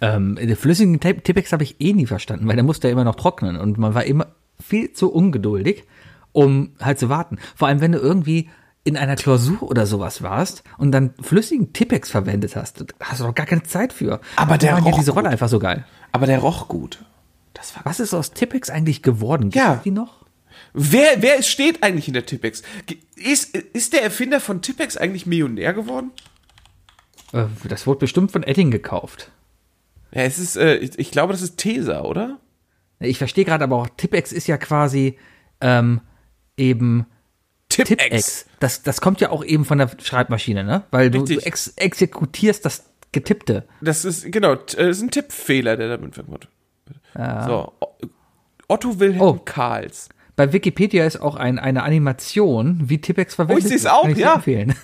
Ähm, den flüssigen Tip- Tippex habe ich eh nie verstanden, weil der musste ja immer noch trocknen und man war immer viel zu ungeduldig, um halt zu warten. Vor allem, wenn du irgendwie in einer Klausur oder sowas warst und dann flüssigen Tippex verwendet hast, hast du doch gar keine Zeit für.
Aber der
ja
roch
diese Rolle
gut.
einfach so geil.
Aber der roch gut.
Was ist aus Tippex eigentlich geworden? Gibt
Ja.
es die noch?
Wer, wer steht eigentlich hinter Tippex? Ist, ist der Erfinder von Tippex eigentlich Millionär geworden?
Äh, Das wurde bestimmt von Edding gekauft.
Ja, es ist, äh, ich, ich glaube, das ist Tesa, oder?
Ich verstehe gerade aber auch, Tippex ist ja quasi ähm, eben Tippex. Das, das kommt ja auch eben von der Schreibmaschine, ne? Weil du, du ex exekutierst das Getippte.
Das ist, genau, äh, das ist ein Tippfehler, der damit verkommt. So, O- Otto Wilhelm
Oh.
Karls.
Bei Wikipedia ist auch ein, eine Animation, wie Tippex verwendet
Oh, ich seh's
wird.
auch, ja.
empfehlen.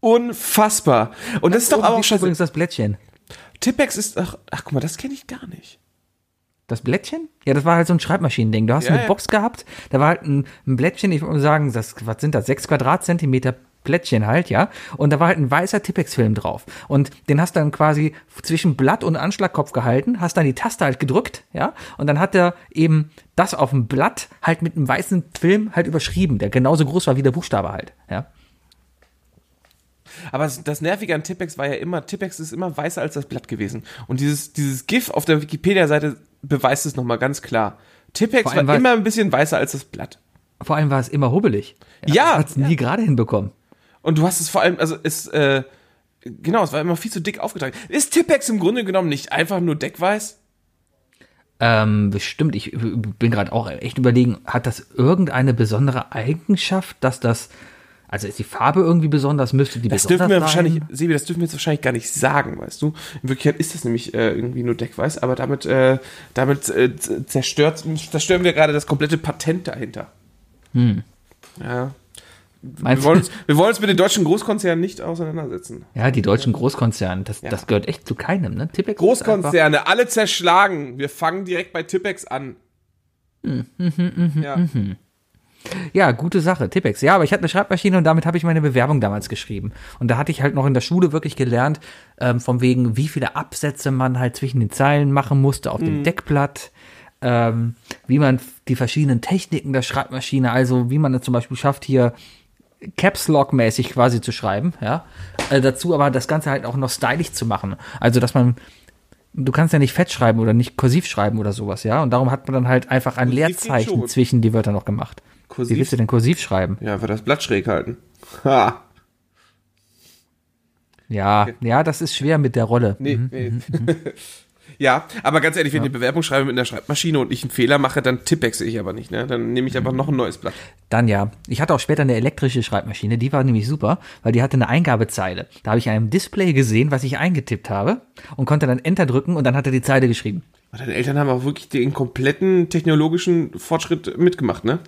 Unfassbar. Und das ist doch aber auch scheiße.
übrigens das Blättchen.
Tippex ist, ach, ach guck mal, das kenne ich gar nicht.
Das Blättchen? Ja, das war halt so ein Schreibmaschinending. Du hast
Ja,
eine
ja.
Box gehabt, da war halt ein, ein Blättchen, ich würde sagen, das, was sind das, sechs Quadratzentimeter Blättchen halt, ja. Und da war halt ein weißer Tippex-Film drauf. Und den hast du dann quasi zwischen Blatt und Anschlagkopf gehalten, hast dann die Taste halt gedrückt, ja. Und dann hat er eben das auf dem Blatt halt mit einem weißen Film halt überschrieben, der genauso groß war wie der Buchstabe halt, ja.
Aber das, Nervige an Tippex war ja immer, Tippex ist immer weißer als das Blatt gewesen. Und dieses, dieses GIF auf der Wikipedia-Seite beweist es nochmal ganz klar. Tippex war
war-
immer ein bisschen weißer als das Blatt.
Vor allem war es immer hubbelig.
Ja,
Hat es nie gerade hinbekommen.
Und du hast es vor allem, also es, äh, genau, es war immer viel zu dick aufgetragen. Ist Tippex im Grunde genommen nicht einfach nur deckweiß?
Ähm, bestimmt, ich bin gerade auch echt überlegen, hat das irgendeine besondere Eigenschaft, dass das, also ist die Farbe irgendwie besonders, müsste die
Das
besonders
dürfen wir
sein?
wahrscheinlich, Sebi, das dürfen wir jetzt wahrscheinlich gar nicht sagen, weißt du? In Wirklichkeit ist das nämlich äh, irgendwie nur deckweiß, aber damit, äh, damit äh, zerstört, zerstören wir gerade das komplette Patent dahinter. Ja. Wir
Meinst
wollen,
du?
uns, wir wollen uns mit den deutschen Großkonzernen nicht auseinandersetzen.
Ja, die deutschen Großkonzerne, das, das gehört echt zu keinem, ne? Tippex
Großkonzerne, alle zerschlagen. Wir fangen direkt bei Tippex an. ja.
Ja, gute Sache, Tippex. Ja, aber ich hatte eine Schreibmaschine und damit habe ich meine Bewerbung damals geschrieben. Und da hatte ich halt noch in der Schule wirklich gelernt, ähm, von wegen, wie viele Absätze man halt zwischen den Zeilen machen musste auf dem Deckblatt, ähm, wie man die verschiedenen Techniken der Schreibmaschine, also wie man es zum Beispiel schafft, hier Caps Lock mäßig quasi zu schreiben, ja. Äh, dazu aber das Ganze halt auch noch stylisch zu machen. Also, dass man du kannst ja nicht fett schreiben oder nicht kursiv schreiben oder sowas, ja. Und darum hat man dann halt einfach ein
Kursiv
Leerzeichen zwischen die Wörter noch gemacht.
Kursiv?
Wie willst du denn kursiv schreiben?
Ja, wird das Blatt schräg halten. Ha.
Ja, ja, das ist schwer mit der Rolle.
Nee, nee. ja, aber ganz ehrlich, wenn ich eine Bewerbung schreibe mit einer Schreibmaschine und ich einen Fehler mache, dann tippexe ich aber nicht, ne? Dann nehme ich einfach noch ein neues Blatt.
Dann ja. Ich hatte auch später eine elektrische Schreibmaschine, die war nämlich super, weil die hatte eine Eingabezeile. Da habe ich an einem Display gesehen, was ich eingetippt habe und konnte dann Enter drücken und dann hat er die Zeile geschrieben.
Deine Eltern haben auch wirklich den kompletten technologischen Fortschritt mitgemacht, ne?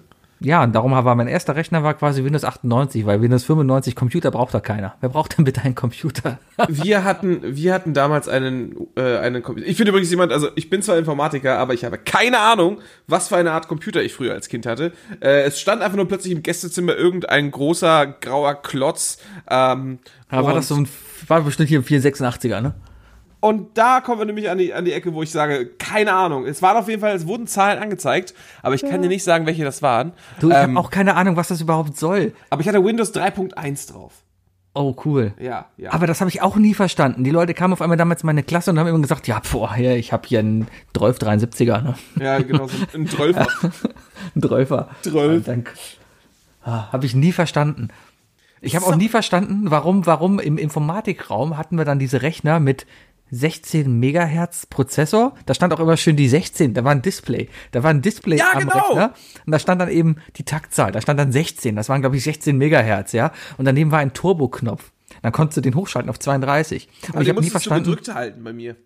Ja, und darum war mein erster Rechner war quasi Windows 98, weil Windows 95 Computer braucht doch keiner. Wer braucht denn bitte einen Computer?
Wir hatten, wir hatten damals einen, äh, einen Computer. Ich bin übrigens jemand, also ich bin zwar Informatiker, aber ich habe keine Ahnung, was für eine Art Computer ich früher als Kind hatte. Äh, es stand einfach nur plötzlich im Gästezimmer irgendein großer grauer Klotz. Ähm,
Ja, war das so ein, war bestimmt hier ein 486er, ne?
Und da kommen wir nämlich an die, an die Ecke, wo ich sage, keine Ahnung. Es waren auf jeden Fall, es wurden Zahlen angezeigt, aber ich kann dir nicht sagen, welche das waren.
Du, ich
Ähm,
habe auch keine Ahnung, was das überhaupt soll.
aber ich hatte Windows 3.1 drauf.
Oh, cool.
Ja, ja.
Aber das habe ich auch nie verstanden. Die Leute kamen auf einmal damals in meine Klasse und haben immer gesagt, ja, boah, ja, ich habe hier einen 1273er, ne?
ja, genau, so ein Drölfer.
Ein Drölfer.
Drölf.
Dann ah, habe ich nie verstanden. Ich habe auch nie verstanden, warum, warum im Informatikraum hatten wir dann diese Rechner mit 16 Megahertz Prozessor. Da stand auch immer schön die 16. Da war ein Display. Da war ein Display
Ja,
am
genau.
Rechner. Und da stand dann eben die Taktzahl. Da stand dann 16. Das waren, glaube ich, 16 Megahertz, ja. Und daneben war ein Turboknopf. Dann konntest du den hochschalten auf 32. Und
Und
ich habe nie
musstest du
verstanden,
gedrückt halten bei mir.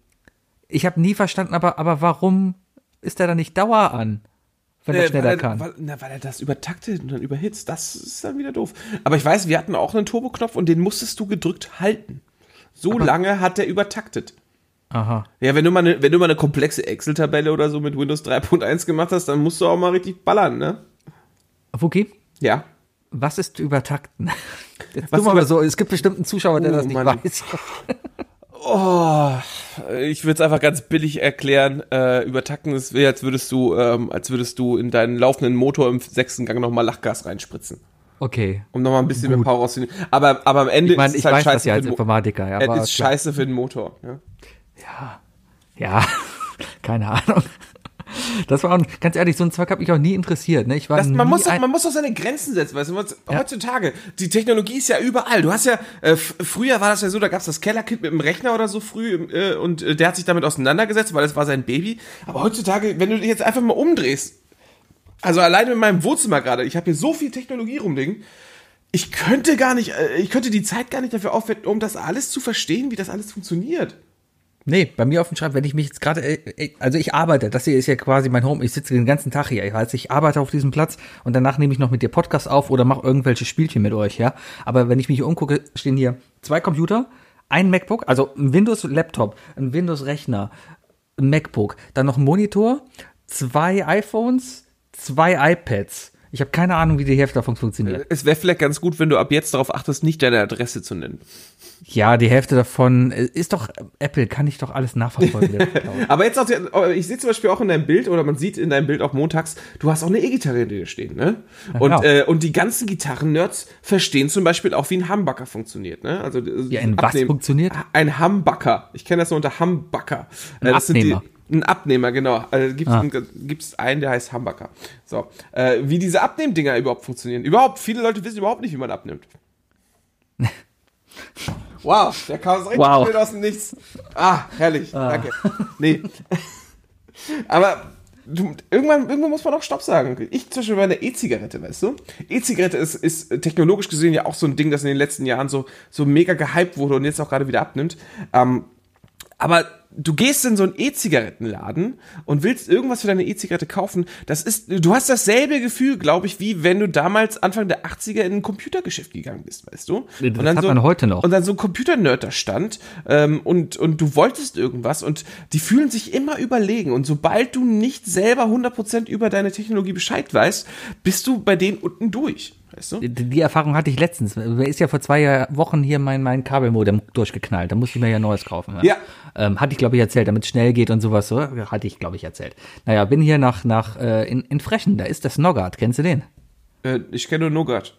ich habe nie verstanden, aber, aber warum ist der dann nicht Dauer an? Wenn er
Äh,
schneller
er,
kann.
Weil, na, weil er das übertaktet und dann überhitzt. Das ist dann wieder doof. Aber ich weiß, wir hatten auch einen Turboknopf und den musstest du gedrückt halten. So lange hat der übertaktet.
Aha.
Ja, wenn du mal eine, wenn du mal eine komplexe Excel-Tabelle oder so mit Windows 3.1 gemacht hast, dann musst du auch mal richtig ballern, ne?
Wookie,
Ja.
was ist übertakten? Jetzt
Was
tu mal
über-
so, es gibt bestimmt einen Zuschauer, der
Oh,
das nicht
Mann.
weiß.
Oh, ich würde es einfach ganz billig erklären. Äh, übertakten ist, als würdest du, ähm, als würdest du in deinen laufenden Motor im sechsten Gang nochmal Lachgas reinspritzen.
Okay.
Um nochmal ein bisschen mehr Power rauszunehmen. Aber, aber am Ende
Ich meine,
ist es
ich
halt
weiß
scheiße
das ja Informatiker, ja. Aber
ist scheiße für den Motor. Ja.
Ja, keine Ahnung. Das war auch, ganz ehrlich, so ein Zeug hat mich auch nie interessiert. Ne? Ich war
Das, man, muss doch, man muss doch seine Grenzen setzen, weißt du,
Ja.
heutzutage, die Technologie ist ja überall. Du hast ja, äh, früher war das ja so, da gab es das Kellerkind mit dem Rechner oder so früh äh, und äh, der hat sich damit auseinandergesetzt, weil das war sein Baby. Aber heutzutage, wenn du dich jetzt einfach mal umdrehst, also alleine in meinem Wohnzimmer gerade, ich habe hier so viel Technologie rumliegen, ich könnte gar nicht, äh, ich könnte die Zeit gar nicht dafür aufwenden, um das alles zu verstehen, wie das alles funktioniert.
Nee, bei mir auf dem Schreibtisch, wenn ich mich jetzt gerade, äh, äh, also ich arbeite, das hier ist ja quasi mein Home, ich sitze den ganzen Tag hier, also ich arbeite auf diesem Platz und danach nehme ich noch mit dir Podcast auf oder mache irgendwelche Spielchen mit euch, ja. Aber wenn ich mich hier umgucke, stehen hier zwei Computer, ein MacBook, also ein Windows-Laptop, ein Windows-Rechner, ein MacBook, dann noch ein Monitor, zwei iPhones, zwei iPads. Ich habe keine Ahnung, wie die Hälfte davon funktioniert.
Es wäre vielleicht ganz gut, wenn du ab jetzt darauf achtest, nicht deine Adresse zu nennen.
Ja, die Hälfte davon äh, ist doch Apple, kann ich doch alles nachverfolgen.
Aber jetzt auch, die- ich sehe zum Beispiel auch in deinem Bild, oder man sieht in deinem Bild auch montags, du hast auch eine E-Gitarre dir stehen, ne? Und,
genau.
äh, und die ganzen Gitarren-Nerds verstehen zum Beispiel auch, wie ein Humbucker funktioniert, ne? Also,
Ja, in was funktioniert?
Ein Humbucker. Ich kenne das nur unter Humbucker. Äh,
Ein
das sind
Abnehmer.
Die, ein Abnehmer, genau. Also gibt es
Ah.
einen, der heißt Humbucker. So. Äh, wie diese Abnehmdinger überhaupt funktionieren. Überhaupt, viele Leute wissen überhaupt nicht, wie man abnimmt. Wow, der kam so richtig
Wow.
aus dem Nichts. Ah, herrlich. Danke. Nee. Aber du, irgendwann, irgendwann muss man auch Stopp sagen. Ich zum Beispiel bei einer E-Zigarette, weißt du? E-Zigarette ist, ist technologisch gesehen ja auch so ein Ding, das in den letzten Jahren so, so mega gehypt wurde und jetzt auch gerade wieder abnimmt. Ähm, aber du gehst in so einen E-Zigarettenladen und willst irgendwas für deine E-Zigarette kaufen. Das ist, du hast dasselbe Gefühl, glaube ich, wie wenn du damals Anfang der 80er in ein Computergeschäft gegangen bist, weißt du?
Das
und dann
hat
so,
man heute noch.
Und dann so ein Computernerd da stand ähm, und, und du wolltest irgendwas und die fühlen sich immer überlegen. Und sobald du nicht selber 100% über deine Technologie Bescheid weißt, bist du bei denen unten durch. Weißt du?
Die, die Erfahrung hatte ich letztens. Mir ist ja vor zwei Wochen hier mein, mein Kabelmodem durchgeknallt. Da musste ich mir ja neues kaufen.
Ja.
Ähm, hatte ich, glaube ich, erzählt, damit es schnell geht und sowas. So. Hatte ich, glaube ich, erzählt. Naja, bin hier nach, nach äh, in, in Frechen. Da ist der Snoggart. Kennst du den?
Äh, ich kenne nur Nougat.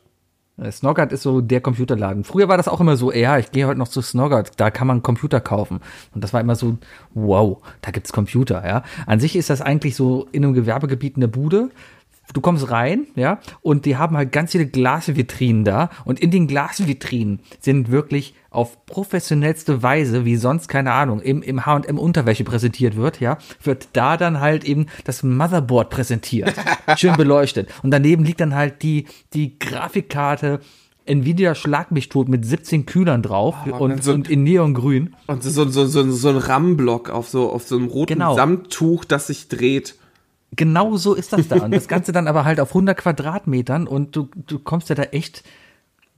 Äh, Snoggart ist so der Computerladen. Früher war das auch immer so, ja, ich gehe heute noch zu Snoggart, da kann man Computer kaufen. Und das war immer so, wow, da gibt's Computer, ja. An sich ist das eigentlich so in einem Gewerbegebiet eine Bude. Du kommst rein, ja, und die haben halt ganz viele Glasvitrinen da. Und in den Glasvitrinen sind wirklich auf professionellste Weise, wie sonst, keine Ahnung, im, im H&M Unterwäsche präsentiert wird, ja, wird da dann halt eben das Motherboard präsentiert. Schön beleuchtet. Und daneben liegt dann halt die, die Grafikkarte Nvidia Schlag mich tot mit 17 Kühlern drauf und,
so-
und in Neongrün.
Und so, so, so, so ein RAM-Block auf so, auf so einem roten
Genau.
Samttuch, das sich dreht.
Genau so ist das da. Und das Ganze dann aber halt auf 100 Quadratmetern und du, du kommst ja da echt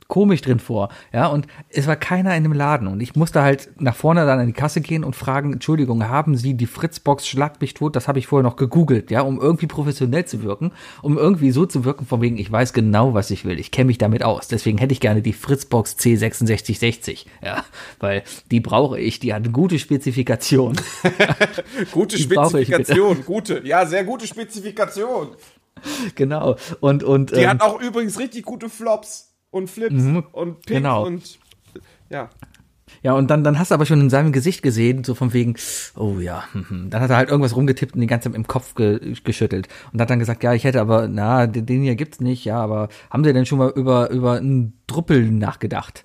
komisch drin vor. Ja, und es war keiner in dem Laden. Und ich musste halt nach vorne dann an die Kasse gehen und fragen, Entschuldigung, haben Sie die Fritzbox Schlag mich tot? Das habe ich vorher noch gegoogelt, ja, um irgendwie professionell zu wirken, um irgendwie so zu wirken, von wegen, ich weiß genau, was ich will. Ich kenne mich damit aus. Deswegen hätte ich gerne die Fritzbox C6660, ja, weil die brauche ich, die hat eine gute Spezifikation.
gute
Die.
Spezifikation, gute, ja, sehr gute Spezifikation.
genau. Und, und,
Die
ähm,
hat auch übrigens richtig gute Flops und Flips und Pink
genau.
und ja.
Ja, und dann, dann hast du aber schon in seinem Gesicht gesehen, so von wegen, oh ja, dann hat er halt irgendwas rumgetippt und die ganze Zeit im Kopf ge geschüttelt und hat dann gesagt, ja, ich hätte aber, na, den, hier gibt's nicht, ja, aber haben Sie denn schon mal über, über einen Druppel nachgedacht?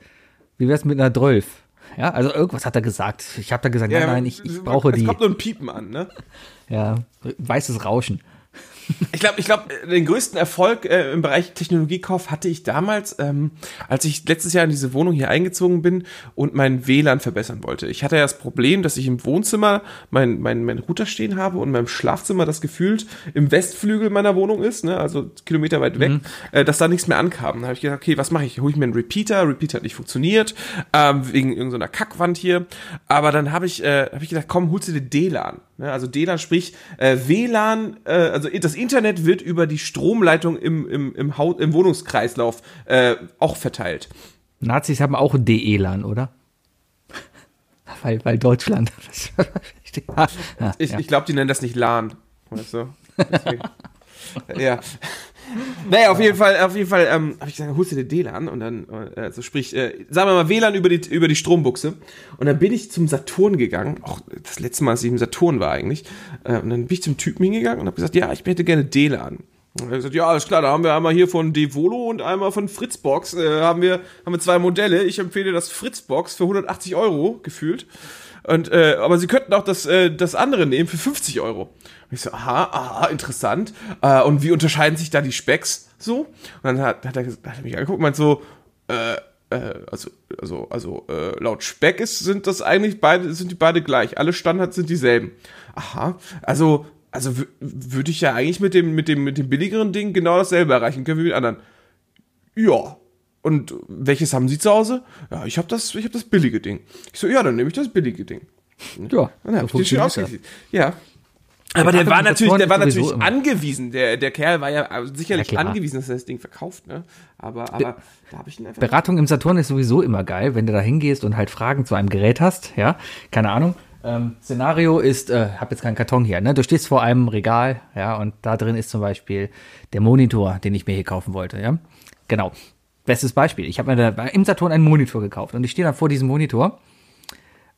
Wie wär's mit einer Drölf? Ja, also irgendwas hat er gesagt. Ich habe da gesagt,
ja
nein, nein, ich, ich brauche
es
die.
kommt nur ein Piepen an, ne?
Ja, weißes Rauschen.
Ich glaube, ich glaube, den größten Erfolg äh, im Bereich Technologiekauf hatte ich damals, ähm, als ich letztes Jahr in diese Wohnung hier eingezogen bin und mein WLAN verbessern wollte. Ich hatte ja das Problem, dass ich im Wohnzimmer mein, mein, mein Router stehen habe und in meinem Schlafzimmer das gefühlt im Westflügel meiner Wohnung ist, ne, also Kilometer weit weg, äh, dass da nichts mehr ankam. Da habe ich gedacht, okay, was mache ich? Hole ich mir einen Repeater? Repeater hat nicht funktioniert, ähm, wegen irgendeiner Kackwand hier. Aber dann habe ich, äh, hab ich gedacht, komm, holst du dir DLAN. Ne? Also DLAN, sprich äh, WLAN, äh, also das Internet wird über die Stromleitung im, im, im, Haus, im Wohnungskreislauf äh, auch verteilt.
Nazis haben auch ein DE-LAN, oder? weil, weil Deutschland. ja,
Ich,
ja.
ich glaube, die nennen das nicht LAN. Weißt du? Ja. Naja, auf jeden Fall, auf jeden Fall ähm, habe ich gesagt, holst du dir DLAN und dann, äh, also sprich, äh, sagen wir mal WLAN über die, über die Strombuchse. Und dann bin ich zum Saturn gegangen, auch das letzte Mal, als ich im Saturn war eigentlich. Äh, und dann bin ich zum Typen hingegangen und habe gesagt, ja, ich hätte gerne DLAN. Und er hat gesagt, ja, alles klar, da haben wir einmal hier von Devolo und einmal von Fritzbox, äh, haben wir, haben wir zwei Modelle. Ich empfehle das Fritzbox für 180 Euro gefühlt. Und, äh, aber sie könnten auch das, äh, das andere nehmen für 50 Euro. Und ich so, aha, aha, interessant. Äh, und wie unterscheiden sich da die Specks so? Und dann hat, hat, er, hat er mich angeguckt und meint so, äh, äh, also, also, also, äh, laut Speck ist, sind das eigentlich beide, sind die beide gleich. Alle Standards sind dieselben. Aha, also, also wü- würde ich ja eigentlich mit dem, mit dem, mit dem billigeren Ding genau dasselbe erreichen können wie mit anderen. Ja. Und welches haben Sie zu Hause? Ja, ich habe das, ich habe das billige Ding. Ich so, ja, dann nehme ich das billige Ding.
ja,
Dann hab ich schön ausgekriegt. Ja. Aber
Der
der war natürlich, der war natürlich
immer.
angewiesen. Der, der Kerl war ja sicherlich
Ja,
angewiesen, dass er das Ding verkauft, ne? Aber, aber da habe ich ihn einfach.
Beratung im Saturn ist sowieso immer geil, wenn du da hingehst und halt Fragen zu einem Gerät hast, ja, keine Ahnung. Ähm, Szenario ist, äh, hab jetzt keinen Karton hier, ne? Du stehst vor einem Regal, ja, und da drin ist zum Beispiel der Monitor, den ich mir hier kaufen wollte, ja. Genau. Bestes Beispiel. Ich habe mir da im Saturn einen Monitor gekauft und ich stehe dann vor diesem Monitor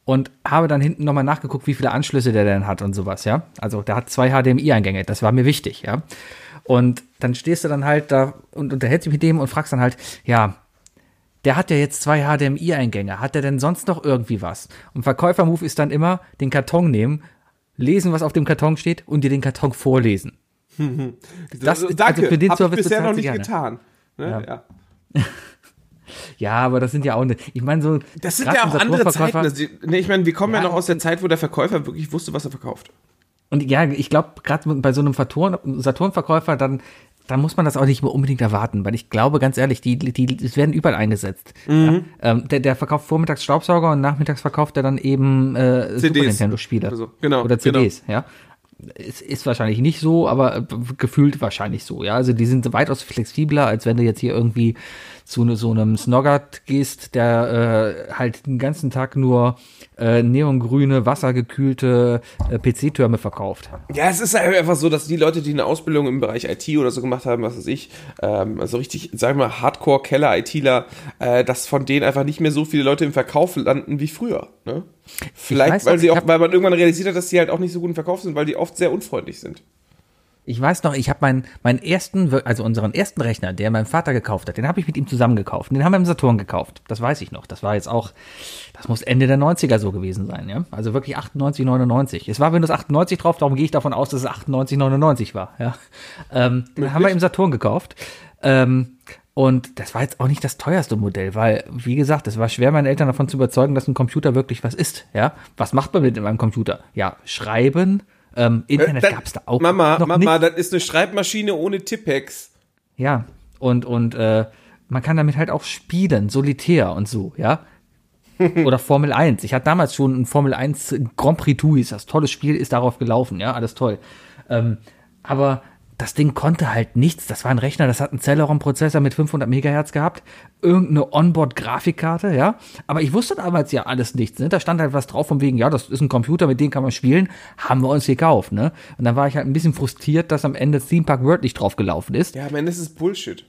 und habe dann hinten nochmal nachgeguckt, wie viele Anschlüsse der denn hat und sowas, ja. Also der hat zwei HDMI-Eingänge, das war mir wichtig, ja. Und dann stehst du dann halt da und unterhältst dich mit dem und fragst dann halt, ja, der hat ja jetzt zwei HDMI-Eingänge, hat der denn sonst noch irgendwie was? Und Verkäufermove ist dann immer den Karton nehmen, lesen, was auf dem Karton steht und dir den Karton vorlesen. Das ist-
Danke,
also für den Service
ich bisher noch nicht
sie
getan. Ne? Ja.
Ja. Ja, aber das sind ja auch, ne, ich meine so.
Das sind ja auch andere Zeiten. Also, nee, ich meine, wir kommen ja,
Ja.
noch aus der Zeit, wo der Verkäufer wirklich wusste, was er verkauft.
Und ja, ich glaube, gerade bei so einem Saturn- Saturn-Verkäufer, dann, dann muss man das auch nicht mehr unbedingt erwarten, weil ich glaube, ganz ehrlich, die, die, die werden überall eingesetzt. Ja, ähm, der, der verkauft vormittags Staubsauger und nachmittags verkauft er dann eben äh, Super
CDs.
Nintendo-Spiele.
Also, genau,
Oder CDs, ja. Es ist wahrscheinlich nicht so, aber äh, gefühlt wahrscheinlich so, ja. Also die sind weitaus flexibler, als wenn du jetzt hier irgendwie zu ne, so einem Snoggart gehst, der äh, halt den ganzen Tag nur äh, neongrüne, wassergekühlte äh, PC-Türme verkauft.
Ja, es ist halt einfach so, dass die Leute, die eine Ausbildung im Bereich IT oder so gemacht haben, was weiß ich, ähm, also richtig, sagen wir mal, Hardcore-Keller-ITler, äh, dass von denen einfach nicht mehr so viele Leute im Verkauf landen wie früher. Ne? Vielleicht,
weiß
weil sie auch, weil man irgendwann realisiert hat, dass die halt auch nicht so gut im Verkauf sind, weil die oft sehr unfreundlich sind.
Ich weiß noch, ich habe meinen meinen ersten, also unseren ersten Rechner, der mein Vater gekauft hat, den habe ich mit ihm zusammen gekauft. Den haben wir im Saturn gekauft. Das weiß ich noch. Das war jetzt auch, das muss Ende der 90er so gewesen sein, ja. Also wirklich 98, 99. Es war Windows 98 drauf, darum gehe ich davon aus, dass es 98, 99 war, ja. Ähm, den haben wir im Saturn gekauft. Ähm, und das war jetzt auch nicht das teuerste Modell, weil, wie gesagt, es war schwer, meine Eltern davon zu überzeugen, dass ein Computer wirklich was ist, ja. Was macht man mit einem Computer? Ja, schreiben, ähm, Internet
Dann-
gab's da auch
Mama,
noch
Mama,
nicht.
das ist eine Schreibmaschine ohne Tippex.
Ja, und, und äh, man kann damit halt auch spielen, solitär und so, ja. Oder Formel 1. Ich hatte damals schon ein Formel 1 Grand Prix Tuis. Das tolle Spiel ist darauf gelaufen, ja, alles toll. Ähm, aber das Ding konnte halt nichts. Das war ein Rechner, das hat einen Celeron-Prozessor mit 500 Megahertz gehabt, irgendeine Onboard-Grafikkarte, ja. Aber ich wusste damals ja alles nichts. Ne? Da stand halt was drauf von wegen, ja, das ist ein Computer, mit dem kann man spielen. Haben wir uns gekauft, ne? Und dann war ich halt ein bisschen frustriert, dass am Ende Theme Park World nicht drauf gelaufen ist.
Ja, am Ende ist es Bullshit.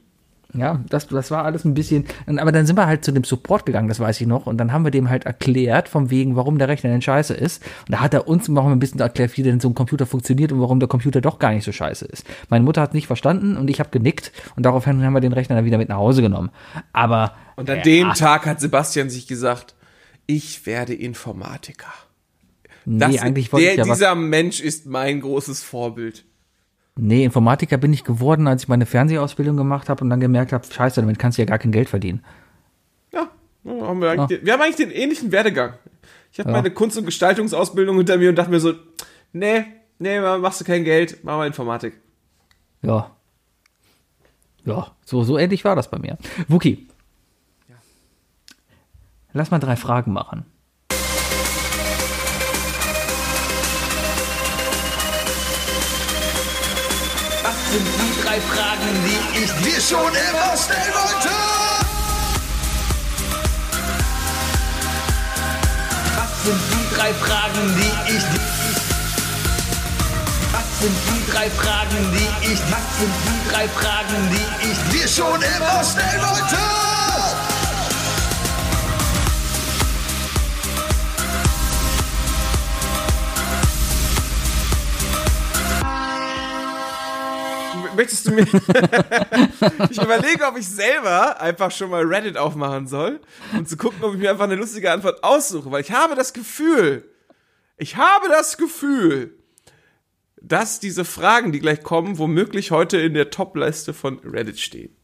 Ja, das, das war alles ein bisschen. Aber dann sind wir halt zu dem Support gegangen, das weiß ich noch. Und dann haben wir dem halt erklärt, von wegen, warum der Rechner denn scheiße ist. Und da hat er uns noch ein bisschen erklärt, wie denn so ein Computer funktioniert und warum der Computer doch gar nicht so scheiße ist. Meine Mutter hat nicht verstanden und ich habe genickt. Und daraufhin haben wir den Rechner dann wieder mit nach Hause genommen. Aber.
Und an dem Tag hat Sebastian sich gesagt, ich werde Informatiker. Das,
Nee, eigentlich wollte
der,
ich ja
dieser Mensch ist mein großes Vorbild.
Nee, Informatiker bin ich geworden, als ich meine Fernsehausbildung gemacht habe und dann gemerkt habe, scheiße, damit kannst du ja gar kein Geld verdienen.
Ja, ja, haben wir, eigentlich, wir haben eigentlich den ähnlichen Werdegang. Ich habe meine Kunst- und Gestaltungssausbildung hinter mir und dachte mir so, nee, nee, machst du kein Geld, mach mal Informatik.
Ja. Ja, so, so ähnlich war das bei mir. Wookie. Lass mal drei Fragen machen.
Sind die drei Fragen, die ich dir schon immer stellen wollte? Was sind die drei Fragen, die ich dir... Was sind die drei Fragen, die ich... Was sind die drei Fragen, die ich dir schon immer stellen wollte?
Möchtest du mir. ich überlege, ob ich selber einfach schon mal Reddit aufmachen soll, um zu gucken, ob ich mir einfach eine lustige Antwort aussuche, weil ich habe das Gefühl, ich habe das Gefühl, dass diese Fragen, die gleich kommen, womöglich heute in der Top-Liste von Reddit stehen.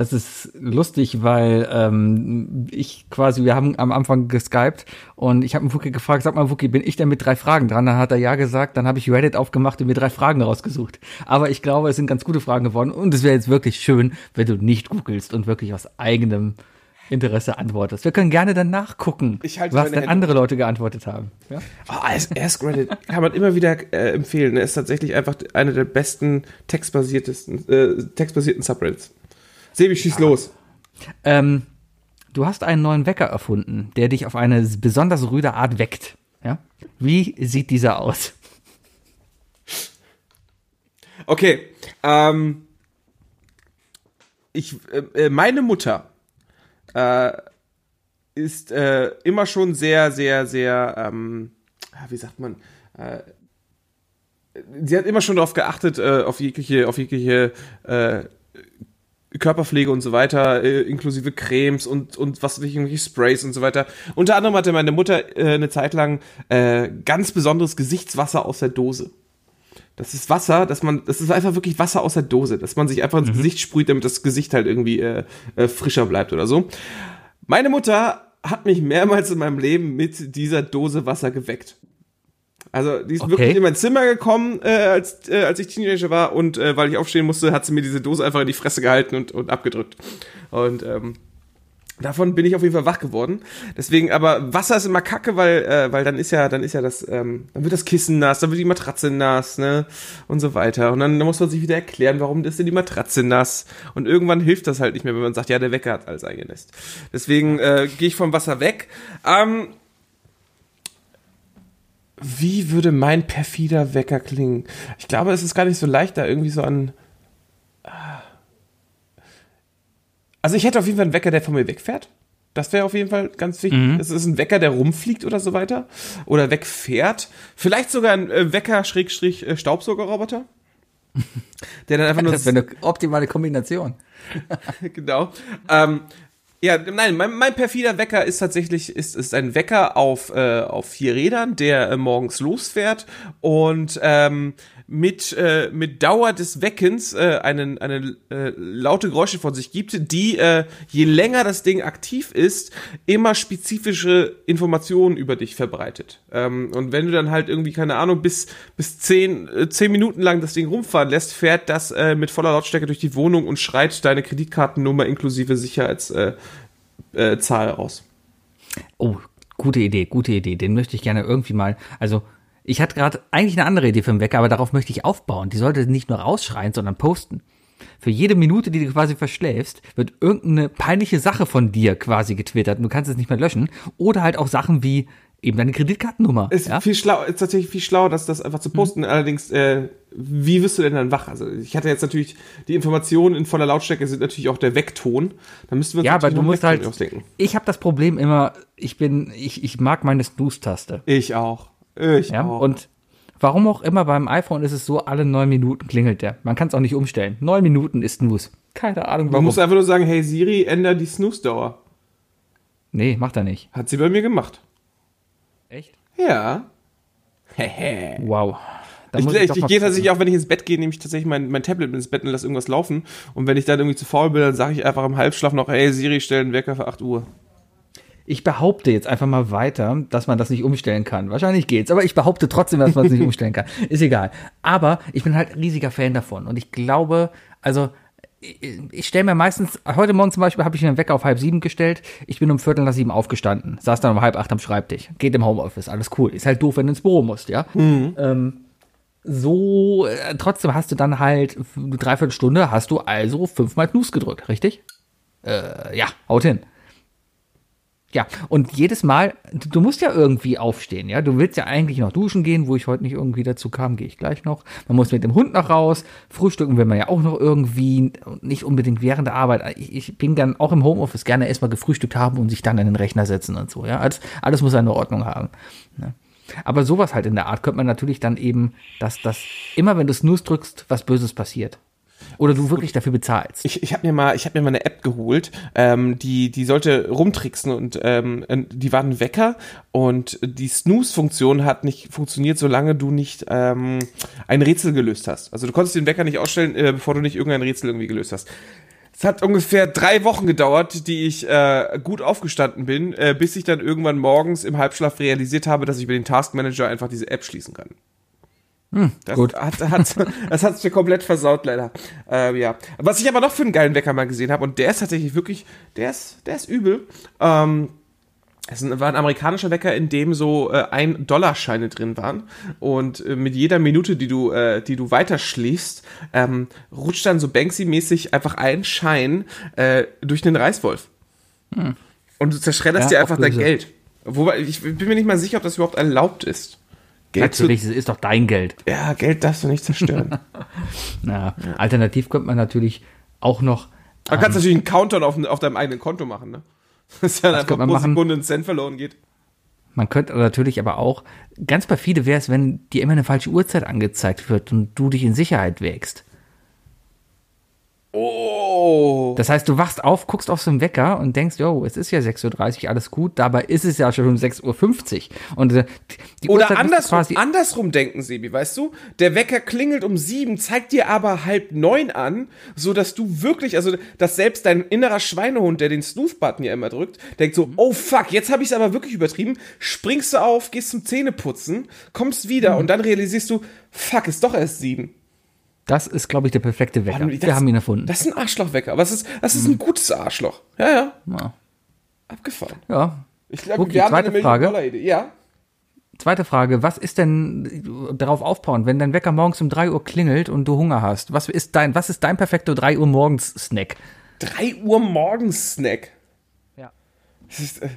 Das ist lustig, weil ähm, ich quasi, wir haben am Anfang geskypt und ich habe einen Wookie gefragt, sag mal Wookie, bin ich denn mit drei Fragen dran? Dann hat er ja gesagt, dann habe ich Reddit aufgemacht und mir drei Fragen rausgesucht. Aber ich glaube, es sind ganz gute Fragen geworden und es wäre jetzt wirklich schön, wenn du nicht googelst und wirklich aus eigenem Interesse antwortest. Wir können gerne dann nachgucken,
Ich halte
was denn
Hände
andere Leute geantwortet haben. Ja?
Oh, Ask Reddit kann man immer wieder äh, empfehlen. Er ist tatsächlich einfach einer der besten textbasiertesten, äh, textbasierten Subreddits. Sebi, schieß los.
Ähm, du hast einen neuen Wecker erfunden, der dich auf eine besonders rüde Art weckt. Ja? Wie sieht dieser aus?
Okay, ähm, ich, äh, äh, meine Mutter äh, ist äh, immer schon sehr, sehr, sehr, ähm, ja, wie sagt man, äh, sie hat immer schon darauf geachtet, äh, auf jegliche, auf jegliche Körperpflege und so weiter, äh, inklusive Cremes und, und was ich, irgendwelche Sprays und so weiter. Unter anderem hatte meine Mutter äh, eine Zeit lang äh, ganz besonderes Gesichtswasser aus der Dose. Das ist Wasser, dass man, das ist einfach wirklich Wasser aus der Dose, dass man sich einfach ins Gesicht sprüht, damit das Gesicht halt irgendwie äh, äh, frischer bleibt oder so. Meine Mutter hat mich mehrmals in meinem Leben mit dieser Dose Wasser geweckt. Also die ist
Okay.
wirklich in mein Zimmer gekommen, äh, als, äh, als ich Teenager war und äh, weil ich aufstehen musste, hat sie mir diese Dose einfach in die Fresse gehalten und, und abgedrückt. Und ähm, davon bin ich auf jeden Fall wach geworden. Deswegen, aber Wasser ist immer kacke, weil, äh, weil dann ist ja, dann ist ja das, ähm, dann wird das Kissen nass, dann wird die Matratze nass, ne? Und so weiter. Und dann, dann muss man sich wieder erklären, warum ist denn die Matratze nass? Und irgendwann hilft das halt nicht mehr, wenn man sagt, ja, der Wecker hat alles eingenässt. Deswegen äh, gehe ich vom Wasser weg. Ähm, wie würde mein perfider Wecker klingen? Ich glaube, es ist gar nicht so leicht, da irgendwie so an. Also ich hätte auf jeden Fall einen Wecker, der von mir wegfährt. Das wäre auf jeden Fall ganz wichtig. Es ist ein Wecker, der rumfliegt oder so weiter. Oder wegfährt. Vielleicht sogar ein äh, Wecker Schrägstrich äh, Staubsaugerroboter. Der dann einfach nur
Das wäre eine optimale Kombination.
genau. Ähm, Ja, nein, mein, mein perfider Wecker ist tatsächlich ist, ist ein Wecker auf, äh, auf vier Rädern, der äh, morgens losfährt. Und ähm, mit, äh, mit Dauer des Weckens äh, einen, eine äh, laute Geräusche von sich gibt, die, äh, je länger das Ding aktiv ist, immer spezifische Informationen über dich verbreitet. Ähm, und wenn du dann halt irgendwie, keine Ahnung, bis, bis zehn, äh, zehn Minuten lang das Ding rumfahren lässt, fährt das äh, mit voller Lautstärke durch die Wohnung und schreit deine Kreditkartennummer inklusive Sicherheitszahl äh, äh, Zahl raus.
Oh, gute Idee, gute Idee. Den möchte ich gerne irgendwie mal, also ich hatte gerade eigentlich eine andere Idee für den Wecker, aber darauf möchte ich aufbauen. Die sollte nicht nur rausschreien, sondern posten. Für jede Minute, die du quasi verschläfst, wird irgendeine peinliche Sache von dir quasi getwittert und du kannst es nicht mehr löschen. Oder halt auch Sachen wie eben deine Kreditkartennummer.
Ist
ja?
viel schlau, ist tatsächlich viel schlauer, das, das einfach zu posten. Allerdings, äh, wie wirst du denn dann wach? Also ich hatte jetzt natürlich die Informationen in voller Lautstärke sind natürlich auch der Weckton. Da müssten wir uns
ja, aber du musst halt.
Ausdenken.
Ich habe das Problem immer, ich bin, ich, ich mag meine Snooze-Taste.
Ich auch. Ich
Ja,
auch.
und warum auch immer beim iPhone ist es so, alle neun Minuten klingelt der. Man kann es auch nicht umstellen. Neun Minuten ist Snooze. Keine Ahnung
Man
warum.
muss einfach nur sagen, hey Siri, änder die Snooze-Dauer.
nee, macht er nicht.
Hat sie bei mir gemacht.
Echt?
Ja.
Wow. Da
Ich, ich, ich gehe tatsächlich auch, wenn ich ins Bett gehe, nehme ich tatsächlich mein, mein Tablet ins Bett und lasse irgendwas laufen. Und wenn ich dann irgendwie zu faul bin, dann sage ich einfach im Halbschlaf noch, hey Siri, stell einen Wecker für 8 Uhr.
Ich behaupte jetzt einfach mal weiter, dass man das nicht umstellen kann. Wahrscheinlich geht's, aber ich behaupte trotzdem, dass man es nicht umstellen kann. Ist egal. Aber ich bin halt riesiger Fan davon und ich glaube, also ich, ich stelle mir meistens, heute Morgen zum Beispiel habe ich mir einen Wecker auf halb sieben gestellt. Ich bin um Viertel nach sieben aufgestanden, saß dann um halb acht am Schreibtisch. Geht im Homeoffice, alles cool. Ist halt doof, wenn du ins Büro musst, ja. Ähm, so, äh, trotzdem hast du dann halt eine Dreiviertelstunde, hast du also fünfmal Snooze gedrückt, richtig? Äh, ja, haut hin. Ja, und jedes Mal, du, musst ja irgendwie aufstehen, ja. Du willst ja eigentlich noch duschen gehen, wo ich heute nicht irgendwie dazu kam, gehe ich gleich noch. Man muss mit dem Hund noch raus. Frühstücken will man ja auch noch irgendwie, nicht unbedingt während der Arbeit. Ich, ich bin dann auch im Homeoffice gerne erstmal gefrühstückt haben und sich dann an den Rechner setzen und so, ja. Alles, alles muss seine Ordnung haben. Ne? Aber sowas halt in der Art könnte man natürlich dann eben, dass das immer wenn du Snooze drückst, was Böses passiert. Oder du wirklich dafür bezahlst.
Ich, ich habe mir mal, ich habe mir mal eine App geholt, ähm, die die sollte rumtricksen und ähm, die war ein Wecker und die Snooze-Funktion hat nicht funktioniert, solange du nicht ähm, ein Rätsel gelöst hast. Also du konntest den Wecker nicht ausstellen, äh, bevor du nicht irgendein Rätsel irgendwie gelöst hast. Es hat ungefähr drei Wochen gedauert, die ich äh, gut aufgestanden bin, äh, bis ich dann irgendwann morgens im Halbschlaf realisiert habe, dass ich über den Taskmanager einfach diese App schließen kann. Das
gut.
Hat, hat, das hat's mir komplett versaut, leider. Ähm, ja. Was ich aber noch für einen geilen Wecker mal gesehen habe, und der ist tatsächlich wirklich, der ist, der ist übel. Ähm, es war ein amerikanischer Wecker, in dem so äh, ein Dollarscheine drin waren. Und äh, mit jeder Minute, die du, äh, die du weiter schläfst, ähm, rutscht dann so Banksy-mäßig einfach ein Schein äh, durch den Reißwolf. Und du zerschredderst
Ja,
dir einfach dein. Geld. Wobei, ich bin mir nicht mal sicher, ob das überhaupt erlaubt ist. Geld
Natürlich, es ist doch dein Geld.
ja, Geld darfst du nicht zerstören.
Na, alternativ könnte man natürlich auch noch
Man kannst natürlich einen Countdown auf, auf deinem eigenen Konto machen, ne? Dass ja dann einfach pro
machen.
Sekunde ein Cent verloren geht.
Man könnte natürlich aber auch, ganz perfide wäre es, wenn dir immer eine falsche Uhrzeit angezeigt wird und du dich in Sicherheit wägst.
Oh.
Das heißt, du wachst auf, guckst auf so einen Wecker und denkst, jo, es ist ja 6.30 Uhr, alles gut, dabei ist es ja schon um 6.50 Uhr. Und äh, die
Oder
Uhrzeit
andersrum, andersrum denken, Sebi, weißt du? Der Wecker klingelt um sieben, zeigt dir aber halb neun an, so dass du wirklich, also dass selbst dein innerer Schweinehund, der den Snooze-Button ja immer drückt, denkt so, oh fuck, jetzt habe ich es aber wirklich übertrieben, springst du auf, gehst zum Zähneputzen, kommst wieder und dann realisierst du, fuck, ist doch erst sieben.
Das ist, glaube ich, der perfekte Wecker.
Das-
Wir haben ihn erfunden.
Das ist ein Arschlochwecker, aber es ist, das ist ein gutes Arschloch. Ja, ja.
Ja.
Abgefahren.
ja.
Ich glaube,
Okay,
wir haben
zweite
eine
Frage.
Million-Dollar-Idee. Ja.
Zweite Frage, was ist denn darauf aufbauen, wenn dein Wecker morgens um 3 Uhr klingelt und du Hunger hast? Was ist dein, was ist dein perfekter 3 Uhr morgens Snack?
3 Uhr morgens Snack.
Ja.
Das ist, äh,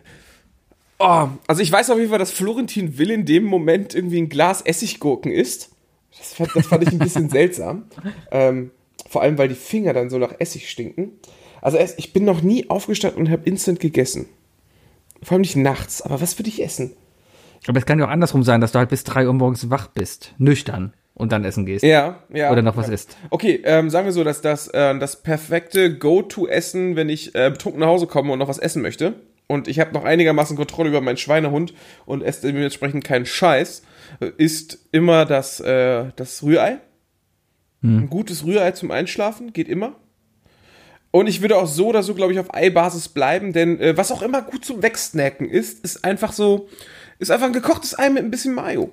oh, also ich weiß auf jeden Fall, dass Florentin Will in dem Moment irgendwie ein Glas Essiggurken isst. Das fand, das fand ich ein bisschen seltsam. Ähm, vor allem, weil die Finger dann so nach Essig stinken. Also ich bin noch nie aufgestanden und habe instant gegessen. Vor allem nicht nachts. Aber was würde ich essen?
Aber es kann ja auch andersrum sein, dass du halt bis 3 Uhr morgens wach bist. Nüchtern. und dann essen gehst.
Ja, ja.
Oder noch was
ja.
isst.
Okay, ähm, sagen wir so, dass das äh, das perfekte Go-To-Essen, wenn ich äh, betrunken nach Hause komme und noch was essen möchte. Und ich habe noch einigermaßen Kontrolle über meinen Schweinehund und esse dementsprechend keinen Scheiß, ist immer das, äh, das Rührei. Ein gutes Rührei zum Einschlafen geht immer. Und ich würde auch so oder so, glaube ich, auf Eibasis bleiben, denn äh, was auch immer gut zum Wegsnacken ist, ist einfach so, ist einfach ein gekochtes Ei mit ein bisschen Mayo.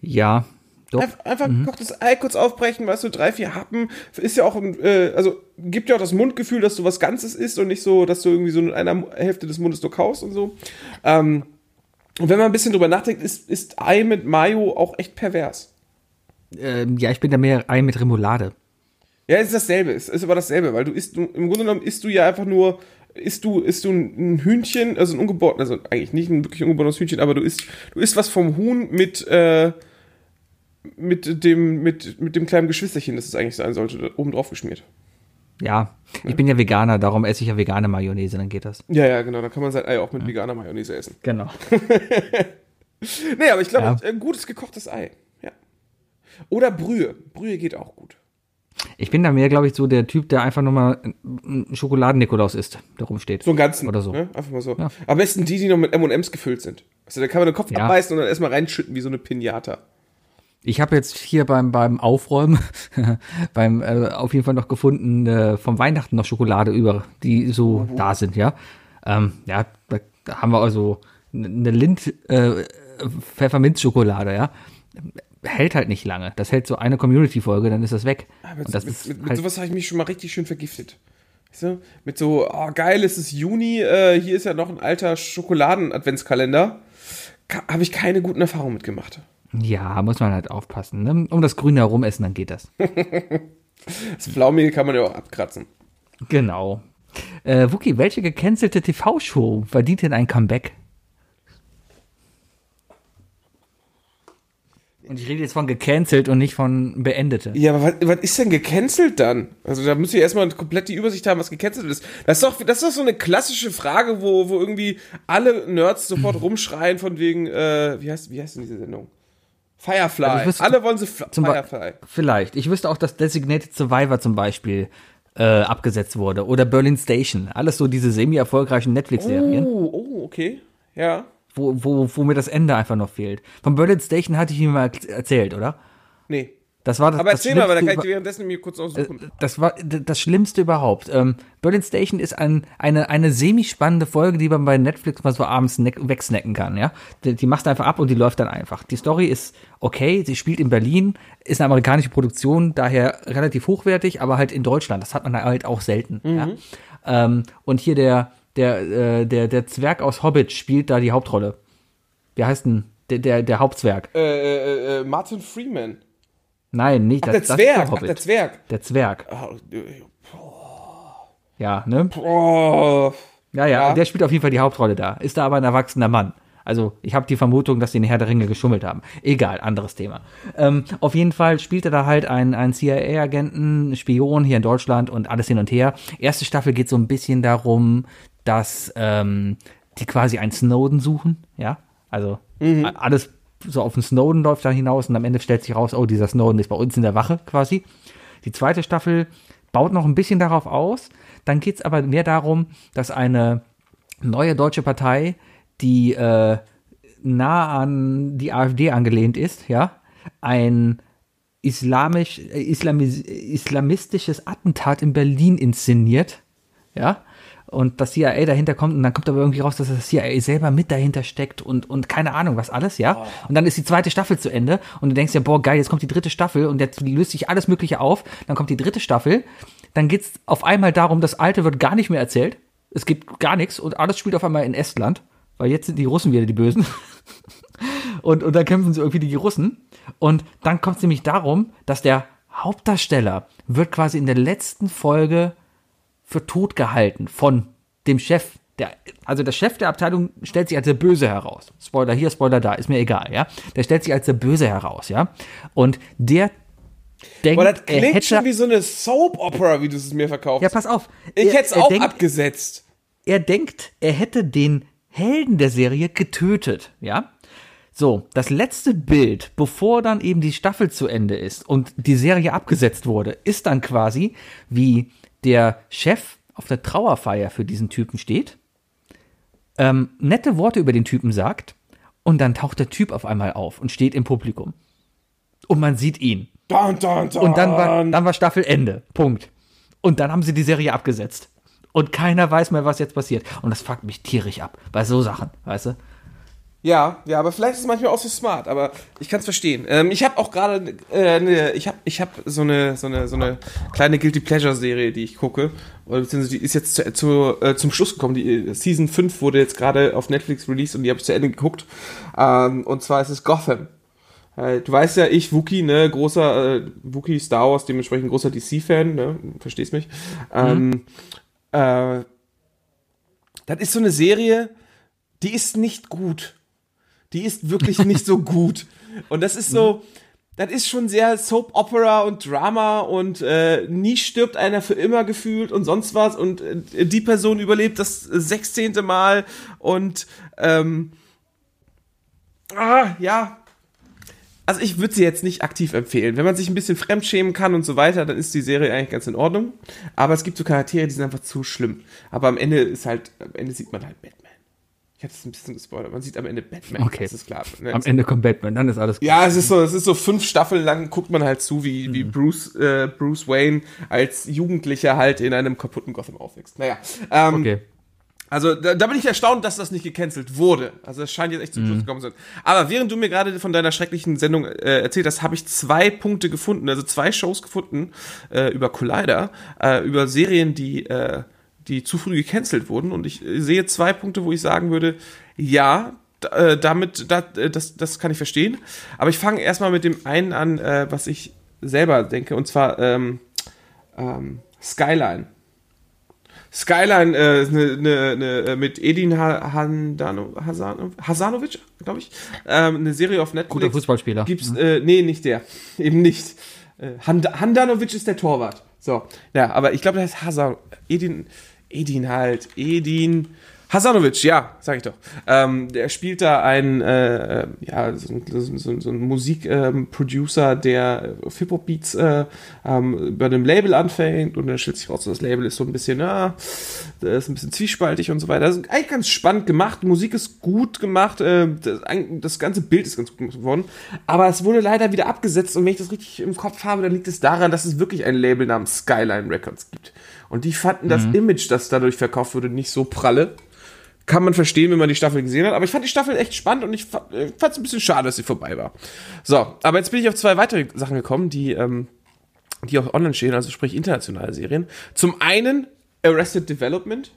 Ja, doch.
Einfach, ein gekochtes Ei kurz aufbrechen, weißt du, drei, vier Happen. Ist ja auch, ein, äh, also gibt ja auch das Mundgefühl, dass du was Ganzes isst und nicht so, dass du irgendwie so in einer Hälfte des Mundes nur kaust und so. Ähm, und wenn man ein bisschen drüber nachdenkt, ist, ist Ei mit Mayo auch echt pervers.
Ähm, ja, ich bin da mehr Ei mit Remoulade.
Ja, es ist dasselbe, es ist aber dasselbe, weil du isst, du, im Grunde genommen isst du ja einfach nur, isst du, isst du ein Hühnchen, also ein ungeboren, also eigentlich nicht ein wirklich ungeborenes Hühnchen, aber du isst, du isst was vom Huhn mit, äh, mit dem, mit, mit dem kleinen Geschwisterchen, das es eigentlich sein sollte, oben drauf geschmiert.
Ja, ich bin ja Veganer, darum esse ich ja vegane Mayonnaise, dann geht das.
Ja, ja, genau, dann kann man sein Ei auch mit veganer Mayonnaise essen.
Genau.
Nee, aber ich glaube,
Ja.
ein gutes gekochtes Ei, ja. Oder Brühe, Brühe geht auch gut.
Ich bin da mehr, glaube ich, so der Typ, der einfach nur mal einen Schokoladen-Nikolaus isst, der rumsteht.
So einen ganzen.
Oder so.
Ne? Einfach mal so.
Ja.
Am besten die, die noch mit M&M's gefüllt sind. Also da kann man den Kopf
Ja.
abbeißen und dann erstmal reinschütten wie so eine Pinata.
Ich habe jetzt hier beim, beim Aufräumen, beim äh, auf jeden Fall noch gefunden, äh, vom Weihnachten noch Schokolade über, die so da sind, ja. Ähm, ja, da, da haben wir also eine Lind äh, Pfefferminzschokolade, ja. Hält halt nicht lange. Das hält so eine Community-Folge, dann ist das weg.
Aber
das
mit,
ist
mit, mit
halt,
sowas habe ich mich schon mal richtig schön vergiftet. Weißt du? Mit so, oh geil, es ist Juni, äh, hier ist ja noch ein alter Schokoladen-Adventskalender. Habe ich keine guten Erfahrungen mitgemacht.
Ja, muss man halt aufpassen. Ne? Um das Grüne herum essen, dann geht das.
Das Pflaumige kann man ja auch abkratzen.
Genau. Äh, Wookie, welche gecancelte TV-Show verdient denn ein Comeback? Und ich rede jetzt von gecancelt und nicht von beendete.
Ja, aber was, was ist denn gecancelt dann? Also da müsst ihr erstmal komplett die Übersicht haben, was gecancelt ist. Das ist doch, das ist doch so eine klassische Frage, wo, wo irgendwie alle Nerds sofort rumschreien von wegen, äh, wie heißt, wie heißt denn diese Sendung? Firefly.
Also wüsste-
alle wollen sie Firefly.
Vielleicht. Ich wüsste auch, dass Designated Survivor zum Beispiel äh, abgesetzt wurde. Oder Berlin Station. Alles so diese semi-erfolgreichen Netflix-Serien,
Oh, oh, okay. Ja.
wo, wo, wo mir das Ende einfach noch fehlt. Von Berlin Station hatte ich Ihnen mal erzählt, oder?
Nee.
Das war das,
Aber
das
erzähl mal, weil dann kann ich
Schlimmste
dir währenddessen mir kurz aussuchen.
Das war das Schlimmste überhaupt. Ähm, Berlin Station ist ein, eine, eine semi-spannende Folge, die man bei Netflix mal so abends wegsnacken kann, ja. Die, die machst du einfach ab und die läuft dann einfach. Die Story ist okay, sie spielt in Berlin, ist eine amerikanische Produktion, daher relativ hochwertig, aber halt in Deutschland. Das hat man halt auch selten, ja. Ähm, und hier der, der, äh, der, der Zwerg aus Hobbit spielt da die Hauptrolle. Wie heißt denn? Der, der, der Hauptzwerg.
äh, äh, äh, Martin Freeman.
Nein, nicht
Ach, der
das, das
Zwerg. Ach, der Zwerg.
der Zwerg.
Äh,
Ja, ne?
Oh.
Ja, ja,
Ja.
der spielt auf jeden Fall die Hauptrolle da. Ist da aber ein erwachsener Mann. Also ich habe die Vermutung, dass die in Herr der Ringe geschummelt haben. Egal, anderes Thema. Ähm, auf jeden Fall spielt er da halt einen, einen CIA-Agenten, Spion hier in Deutschland und alles hin und her. Erste Staffel geht so ein bisschen darum, dass ähm, die quasi einen Snowden suchen, ja. Also a- alles so auf den Snowden läuft da hinaus und am Ende stellt sich raus, oh, dieser Snowden ist bei uns in der Wache quasi. Die zweite Staffel baut noch ein bisschen darauf aus. Dann geht es aber mehr darum, dass eine neue deutsche Partei, die äh, nah an die AfD angelehnt ist, ja, ein islamisch, äh, islamis, islamistisches Attentat in Berlin inszeniert, ja, und das CIA dahinter kommt und dann kommt aber irgendwie raus, dass das CIA selber mit dahinter steckt und, und keine Ahnung was alles, ja. Und dann ist die zweite Staffel zu Ende und du denkst ja, boah, geil, jetzt kommt die dritte Staffel und jetzt löst sich alles Mögliche auf. Dann kommt die dritte Staffel, dann geht's auf einmal darum, das Alte wird gar nicht mehr erzählt. Es gibt gar nichts und alles spielt auf einmal in Estland, weil jetzt sind die Russen wieder die Bösen. Und, und dann kämpfen sie irgendwie die Russen. Und dann kommt es nämlich darum, dass der Hauptdarsteller wird quasi in der letzten Folge für tot gehalten von dem Chef. Der, also der Chef der Abteilung stellt sich als der Böse heraus. Spoiler hier, Spoiler da, ist mir egal, ja. Der stellt sich als der Böse heraus, ja. Und der denkt,
Boah, das klingt
hätte,
schon wie so eine Soap-Opera, wie du es mir verkaufst.
ja, pass auf.
ich hätte es auch
denkt,
abgesetzt.
er denkt, er hätte den Helden der Serie getötet, ja. So, das letzte Bild, bevor dann eben die Staffel zu Ende ist und die Serie abgesetzt wurde, ist dann quasi, wie der Chef auf der Trauerfeier für diesen Typen steht, ähm, nette Worte über den Typen sagt und dann taucht der Typ auf einmal auf und steht im Publikum. Und man sieht ihn.
Dun, dun, dun.
Und dann war, dann war Staffel Ende. Punkt. Und dann haben sie die Serie abgesetzt. Und keiner weiß mehr, was jetzt passiert. Und das fuckt mich tierisch ab. Bei so Sachen, weißt du?
Ja, ja, aber vielleicht ist es manchmal auch so smart, aber ich kann es verstehen. Ähm, ich habe auch gerade, äh, ne, ich habe ich hab so, eine, so, eine, so eine kleine Guilty Pleasure-Serie, die ich gucke. Oder beziehungsweise die ist jetzt zu, zu, äh, zum Schluss gekommen. Die äh, Season 5 wurde jetzt gerade auf Netflix released und die habe ich zu Ende geguckt. Ähm, und zwar ist es Gotham. Äh, du weißt ja, ich, Wookie, ne, großer äh, Wookie Star Wars, dementsprechend großer DC-Fan, ne, verstehst mich. Ähm, äh, das ist so eine Serie, die ist nicht gut. Die ist wirklich nicht so gut. Und das ist so, das ist schon sehr Soap Opera und Drama und äh, nie stirbt einer für immer gefühlt und sonst was und äh, die Person überlebt das sechzehnte Mal und ähm, ah, ja. Also ich würde sie jetzt nicht aktiv empfehlen. Wenn man sich ein bisschen fremdschämen kann und so weiter, dann ist die Serie eigentlich ganz in Ordnung. Aber es gibt so Charaktere, die sind einfach zu schlimm. Aber am Ende ist halt, am Ende sieht man halt Batman. Ich hatte es ein bisschen gespoilert. Man sieht am Ende Batman.
Okay.
Das ist klar. Ne?
Am Ende kommt Batman, dann ist alles gut.
Ja, es ist so, es ist so fünf Staffeln lang guckt man halt zu, wie, wie Bruce, äh, Bruce Wayne als Jugendlicher halt in einem kaputten Gotham aufwächst. Naja. Ähm,
Okay.
Also da, da bin ich erstaunt, dass das nicht gecancelt wurde. Also es scheint jetzt echt zum Schluss gekommen zu sein. Aber während du mir gerade von deiner schrecklichen Sendung äh, erzählt hast, habe ich zwei Punkte gefunden, also zwei Shows gefunden äh, über Collider, äh, über Serien, die, äh, die zu früh gecancelt wurden. Und ich äh, sehe zwei Punkte, wo ich sagen würde, ja, äh, damit, da, äh, das, das kann ich verstehen. Aber ich fange erstmal mit dem einen an, was ich selber denke, und zwar ähm, ähm, Skyline. Skyline äh, ne, ne, ne, mit Edin ha Handano Hasano Hasanovic, glaube ich. Ähm, eine Serie auf Netflix.
Guter Fußballspieler.
Gibt's, äh, nee, nicht der. Eben nicht. Äh, Hand Handanovic ist der Torwart. So. Ja, aber ich glaube, der heißt Hasan. Edin. Edin halt. Edin. Hasanovic, ja, sag ich doch. Ähm, der spielt da einen, äh, äh, ja, so, so, so, so ein Musikproducer, der auf Hip-Hop-Beats äh, ähm, bei einem Label anfängt und dann stellt sich raus, das Label ist so ein bisschen, ja, das ist ein bisschen zwiespaltig und so weiter. Das ist eigentlich ganz spannend gemacht, Musik ist gut gemacht, äh, das, das ganze Bild ist ganz gut gemacht worden, aber es wurde leider wieder abgesetzt und wenn ich das richtig im Kopf habe, dann liegt es daran, dass es wirklich ein Label namens Skyline Records gibt. Und die fanden das Image, das dadurch verkauft wurde, nicht so pralle kann man verstehen, wenn man die Staffel gesehen hat. Aber ich fand die Staffel echt spannend und ich fand es ein bisschen schade, dass sie vorbei war. So, aber jetzt bin ich auf zwei weitere Sachen gekommen, die, ähm, die auch online stehen, also sprich internationale Serien. Zum einen Arrested Development.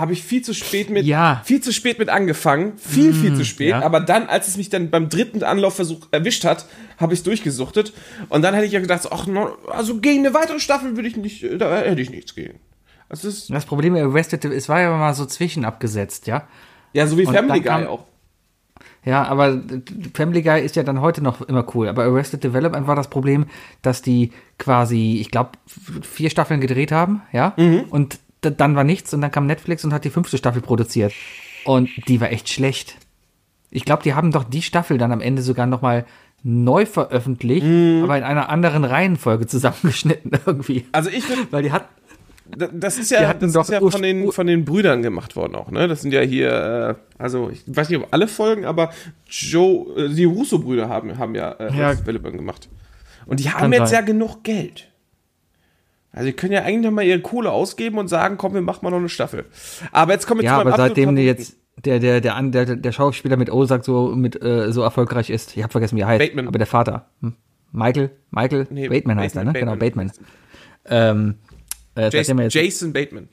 Habe ich viel zu spät mit,
Ja.
viel zu spät mit angefangen. Viel, viel zu spät.
ja.
Aber dann, als es mich dann beim dritten Anlaufversuch erwischt hat, habe ich es durchgesuchtet. Und dann hätte ich ja gedacht, ach, no, also gegen eine weitere Staffel würde ich nicht, äh, da hätte ich nichts gegen. Also das
Das Problem bei Arrested, es war ja mal so zwischen abgesetzt, ja.
ja, so wie
Und
Family Guy auch.
Ja, aber Family Guy ist ja dann heute noch immer cool. Aber Arrested Development war das Problem, dass die quasi, ich glaube, vier Staffeln gedreht haben, ja. Und d- dann war nichts und dann kam Netflix und hat die fünfte Staffel produziert. Und die war echt schlecht. Ich glaube, die haben doch die Staffel dann am Ende sogar noch mal neu veröffentlicht, aber in einer anderen Reihenfolge zusammengeschnitten irgendwie.
Also ich finde,
Weil die hat,
Da- Das ist ja, das
doch
ist ja von, den, von den Brüdern gemacht worden auch, ne? Das sind ja hier, äh, also ich weiß nicht, ob alle Folgen, aber Joe, äh, die Russo-Brüder haben, haben ja, äh,
Ja.
Gemacht. Und die haben jetzt
sein.
ja genug Geld. Also die können ja eigentlich noch mal ihre Kohle ausgeben und sagen, komm, wir machen mal noch eine Staffel. Aber jetzt kommen wir
ja,
zu meinem
aber seitdem die jetzt der, der, der, der, der Schauspieler mit Ozark so, mit, äh, so erfolgreich ist, ich habe vergessen, wie er heißt,
Bateman.
aber der Vater, hm? Michael, Michael,
Nee,
Bateman heißt
Bateman,
er, ne?
Bateman.
Genau, Bateman. Ähm, äh,
Jason,
jetzt
Jason Bateman.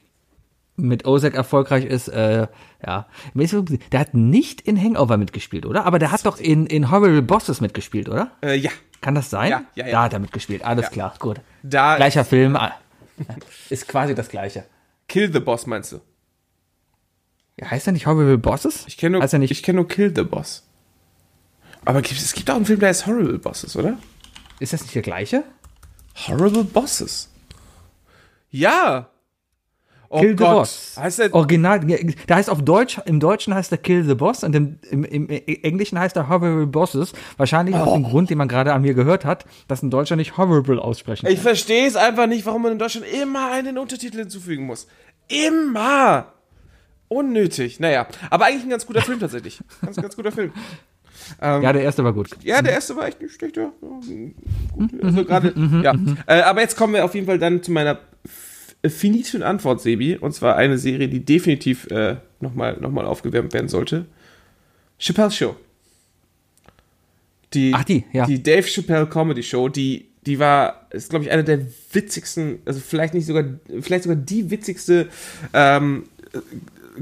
mit Ozark erfolgreich ist, äh, ja. Der hat nicht in Hangover mitgespielt, oder? Aber der hat doch in, in Horrible Bosses mitgespielt, oder?
Äh, ja,
Kann das sein?
Ja, ja, ja.
Da hat er mitgespielt, alles
Ja.
klar, gut.
da
Gleicher Film, ah. ist quasi das gleiche.
Kill the Boss meinst du?
Ja, heißt er nicht Horrible Bosses?
Ich kenne nur,
heißt nicht,
ich kenn nur Kill the Boss. Aber es gibt auch einen Film, der heißt Horrible Bosses, oder?
ist das nicht der gleiche?
Horrible Bosses. Ja. Oh
Kill the
Gott.
Boss.
Heißt der-
Original, der heißt auf Deutsch, im Deutschen heißt er Kill the Boss und im, im, im Englischen heißt er Horrible Bosses. Wahrscheinlich aus dem Grund, den man gerade an mir gehört hat, dass ein Deutscher nicht Horrible aussprechen
Ich verstehe es einfach nicht, warum man in Deutschland immer einen Untertitel hinzufügen muss. Immer! Unnötig. Naja, aber eigentlich ein ganz guter Film tatsächlich. Ganz, ganz guter Film.
Ja, der erste war gut.
Ja, der erste war echt nicht schlecht. Ja. Gut, also gerade, ja. Äh, aber jetzt kommen wir auf jeden Fall dann zu meiner f- finiten Antwort, Sebi. Und zwar eine Serie, die definitiv äh, nochmal noch mal aufgewärmt werden sollte. Chappelle's Show. Die,
Ach, die, ja.
Die Dave Chappelle Comedy Show, die, die war, ist glaube ich eine der witzigsten, also vielleicht nicht sogar, vielleicht sogar die witzigste ähm,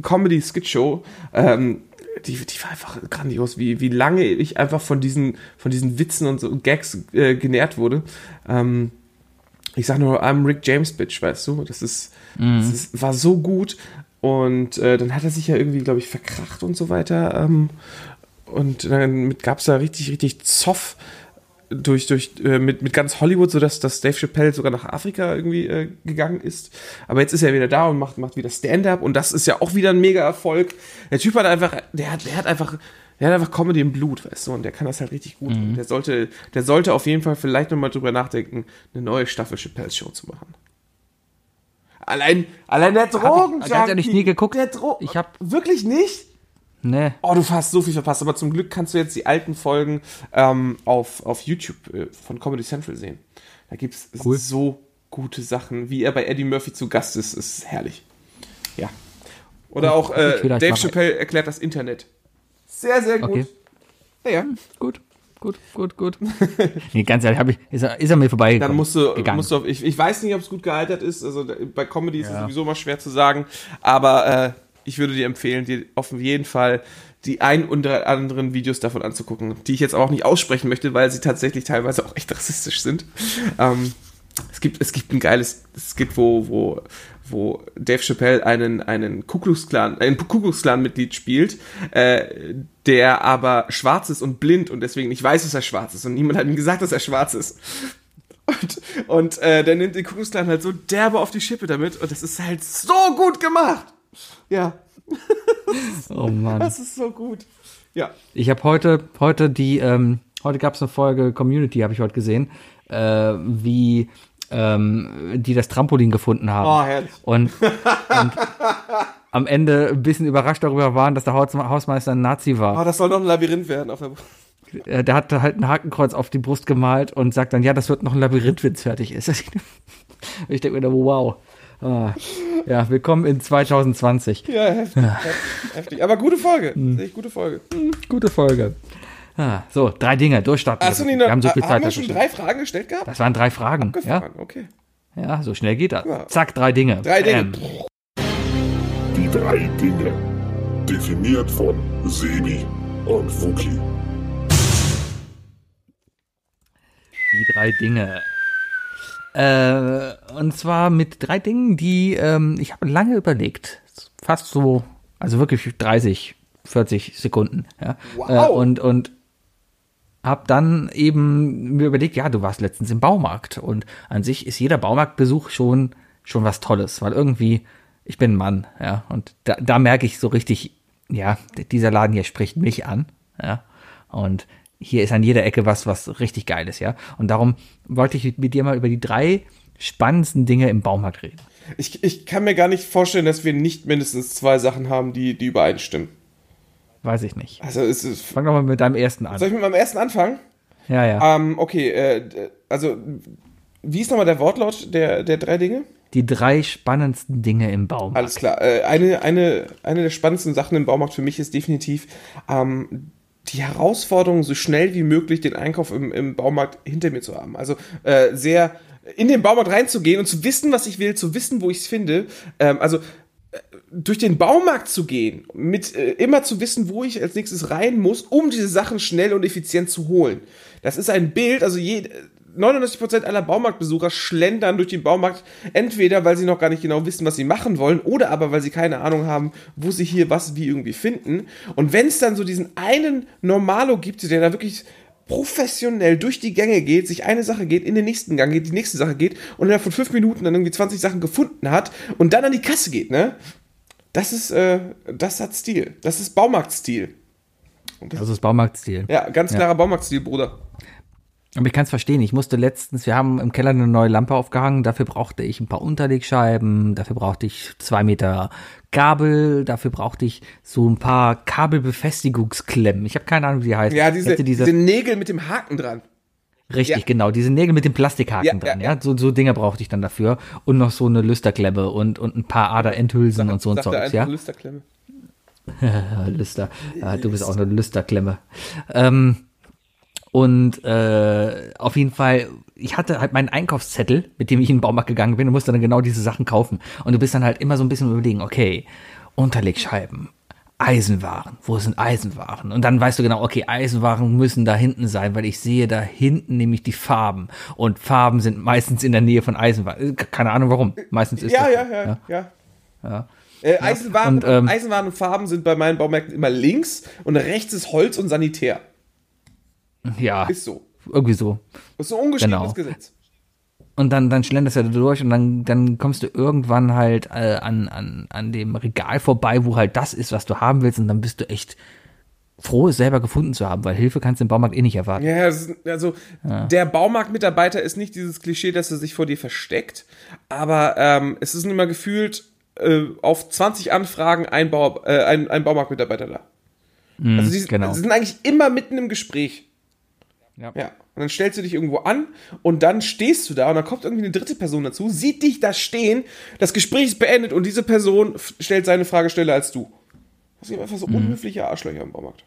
Comedy-Skit-Show. Ähm, die, die war einfach grandios, wie, wie lange ich einfach von diesen, von diesen Witzen und so Gags äh, genährt wurde. Ähm, ich sag nur, I'm Rick James Bitch, weißt du? Das ist, das ist war so gut. Und äh, dann hat er sich ja irgendwie, glaube ich, verkracht und so weiter. Ähm, und dann gab es da richtig, richtig Zoff durch, durch, äh, mit, mit ganz Hollywood, sodass dass Dave Chappelle sogar nach Afrika irgendwie äh, gegangen ist. Aber jetzt ist er wieder da und macht, macht wieder Stand-up und das ist ja auch wieder ein mega Erfolg. Der Typ hat einfach, der hat, der hat einfach, der hat einfach Comedy im Blut, weißt du, und der kann das halt richtig gut. Und der sollte, der sollte auf jeden Fall vielleicht nochmal drüber nachdenken, eine neue Staffel Chappelle's Show zu machen. Allein, allein der Drogen,
ganz ehrlich nie geguckt.
Der Dro
Ich hab-
wirklich nicht?
Nee.
Oh, du hast so viel verpasst, aber zum Glück kannst du jetzt die alten Folgen ähm, auf, auf YouTube äh, von Comedy Central sehen. Da gibt es
Cool.
so gute Sachen, wie er bei Eddie Murphy zu Gast ist, ist herrlich. Ja. Oder auch äh, Dave Chappelle erklärt das Internet. Sehr, sehr gut.
Okay.
Naja,
Gut, gut, gut, gut. nee, ganz ehrlich, hab ich, ist, er, ist er mir vorbeigekommen.
dann musst du,
gegangen.
musst du auf, ich, ich weiß nicht, ob es gut gealtert ist. Also bei Comedy ist es sowieso immer schwer zu sagen. Aber äh, ich würde dir empfehlen, dir auf jeden Fall die ein oder anderen Videos davon anzugucken, die ich jetzt auch nicht aussprechen möchte, weil sie tatsächlich teilweise auch echt rassistisch sind. Ähm, es gibt, es gibt ein geiles Skit, wo, wo, wo Dave Chappelle einen, einen Ku Klux Klan, ein Ku Klux Klan Mitglied spielt, äh, der aber schwarz ist und blind und deswegen nicht weiß, dass er schwarz ist und niemand hat ihm gesagt, dass er schwarz ist. Und, und äh, der nimmt den Ku Klux Klan halt so derbe auf die Schippe damit und das ist halt so gut gemacht. Ja,
Oh Mann.
das ist so gut. Ja.
Ich habe heute, heute die, ähm, heute gab es eine Folge Community, habe ich heute gesehen, äh, wie ähm, die das Trampolin gefunden haben.
Oh, herrlich.
Und, und am Ende ein bisschen überrascht darüber waren, dass der Haus Hausmeister ein Nazi war.
Oh, das soll noch ein Labyrinth werden auf der
Äh, Der hat halt ein Hakenkreuz auf die Brust gemalt und sagt dann, ja, das wird noch ein Labyrinth, wenn es fertig ist. Ich denke mir, wow. Ah, ja, willkommen in 2020.
Ja, heftig, heftig. Aber gute Folge.
Hm.
Echt gute Folge.
Gute Folge. Ah, so, drei Dinge, durchstarten.
Hast du
wir
noch,
haben so viel
haben
Zeit.
wir
das
schon drei Fragen gestellt gehabt?
Das waren drei Fragen. Ja,
okay.
ja, so schnell geht das.
Ja.
Zack, drei Dinge.
Drei Dinge.
Ähm,
Die drei Dinge. Definiert von Sebi und Wookie.
die drei Dinge. Äh, und zwar mit drei Dingen, die ähm, ich habe lange überlegt. Fast so, also wirklich 30, 40 Sekunden. Ja.
Wow.
Äh, und und hab dann eben mir überlegt, ja, du warst letztens im Baumarkt und an sich ist jeder Baumarktbesuch schon schon was Tolles, weil irgendwie ich bin ein Mann, ja, und da, da merke ich so richtig, ja, dieser Laden hier spricht mich an, ja, und hier ist an jeder Ecke was, was richtig geil ist, ja, und darum wollte ich mit dir mal über die drei spannendsten Dinge im Baumarkt reden.
Ich, ich kann mir gar nicht vorstellen, dass wir nicht mindestens zwei Sachen haben, die, die übereinstimmen.
Weiß ich nicht.
Also es ist.
Fang doch mal mit deinem ersten an.
Soll ich mit meinem ersten anfangen?
Ja, ja.
Ähm, okay, äh, also wie ist nochmal der Wortlaut der, der drei Dinge?
Die drei spannendsten Dinge im Baumarkt.
Alles klar. Äh, eine, eine, eine der spannendsten Sachen im Baumarkt für mich ist definitiv ähm, die Herausforderung, so schnell wie möglich den Einkauf im, im Baumarkt hinter mir zu haben. Also äh, sehr in den Baumarkt reinzugehen und zu wissen, was ich will, zu wissen, wo ich es finde. Ähm, also durch den Baumarkt zu gehen, mit äh, immer zu wissen, wo ich als nächstes rein muss, um diese Sachen schnell und effizient zu holen. Das ist ein Bild, also je, 99% aller Baumarktbesucher schlendern durch den Baumarkt, entweder weil sie noch gar nicht genau wissen, was sie machen wollen, oder aber weil sie keine Ahnung haben, wo sie hier was wie irgendwie finden. Und wenn es dann so diesen einen Normalo gibt, der da wirklich professionell durch die Gänge geht, sich eine Sache geht, in den nächsten Gang geht, die nächste Sache geht und innerhalb von fünf Minuten dann irgendwie 20 Sachen gefunden hat und dann an die Kasse geht, ne? Das ist, äh, das hat Stil. Das ist Baumarktstil.
Das ist Baumarktstil.
Ja, ganz
Ja.
klarer Baumarktstil, Bruder.
Aber ich kann es verstehen. Ich musste letztens, wir haben im Keller eine neue Lampe aufgehangen. Dafür brauchte ich ein paar Unterlegscheiben. Dafür brauchte ich zwei Meter Kabel. Dafür brauchte ich so ein paar Kabelbefestigungsklemmen. Ich habe keine Ahnung, wie die heißen.
Ja, diese,
diese,
diese Nägel mit dem Haken dran.
richtig,
ja.
genau. Diese Nägel mit dem Plastikhaken
Ja,
dran.
ja,
Ja, So, so Dinger brauchte ich dann dafür. Und noch so eine Lüsterklemme und, und ein paar Aderenthülsen und so ein Zeugs,
einfach
ja.
Lüsterklemme.
Lüster. Ja, du bist auch eine Lüsterklemme. Ähm, und äh, auf jeden Fall, ich hatte halt meinen Einkaufszettel, mit dem ich in den Baumarkt gegangen bin und musste dann genau diese Sachen kaufen. Und du bist dann halt immer so ein bisschen überlegen, okay, Unterlegscheiben, Eisenwaren, wo sind Eisenwaren? Und dann weißt du genau, okay, Eisenwaren müssen da hinten sein, weil ich sehe da hinten nämlich die Farben. Und Farben sind meistens in der Nähe von Eisenwaren. Keine Ahnung warum. Meistens ist
Ja,
das
ja,
so,
ja, ja.
ja.
Äh, Eisenwaren,
und, ähm,
Eisenwaren und Farben sind bei meinen Baumärkten immer links und rechts ist Holz und Sanitär.
Ja,
Ist so.
irgendwie so.
Das ist so ungeschriebenes
Genau.
Gesetz.
Und dann, dann schlenderst du da durch und dann, dann kommst du irgendwann halt äh, an, an, an dem Regal vorbei, wo halt das ist, was du haben willst. Und dann bist du echt froh, es selber gefunden zu haben, weil Hilfe kannst du im Baumarkt eh nicht erwarten.
Ja, also der Baumarktmitarbeiter ist nicht dieses Klischee, dass er sich vor dir versteckt, aber ähm, es ist immer gefühlt äh, auf 20 Anfragen ein, Bau, äh, ein, ein Baumarktmitarbeiter da. also die,
genau.
sie sind eigentlich immer mitten im Gespräch.
Ja.
Ja. Und dann stellst du dich irgendwo an und dann stehst du da und dann kommt irgendwie eine dritte Person dazu, sieht dich da stehen, das Gespräch ist beendet und diese Person stellt seine Frage schneller als du. Das sind einfach so unhöfliche Arschlöcher im Baumarkt.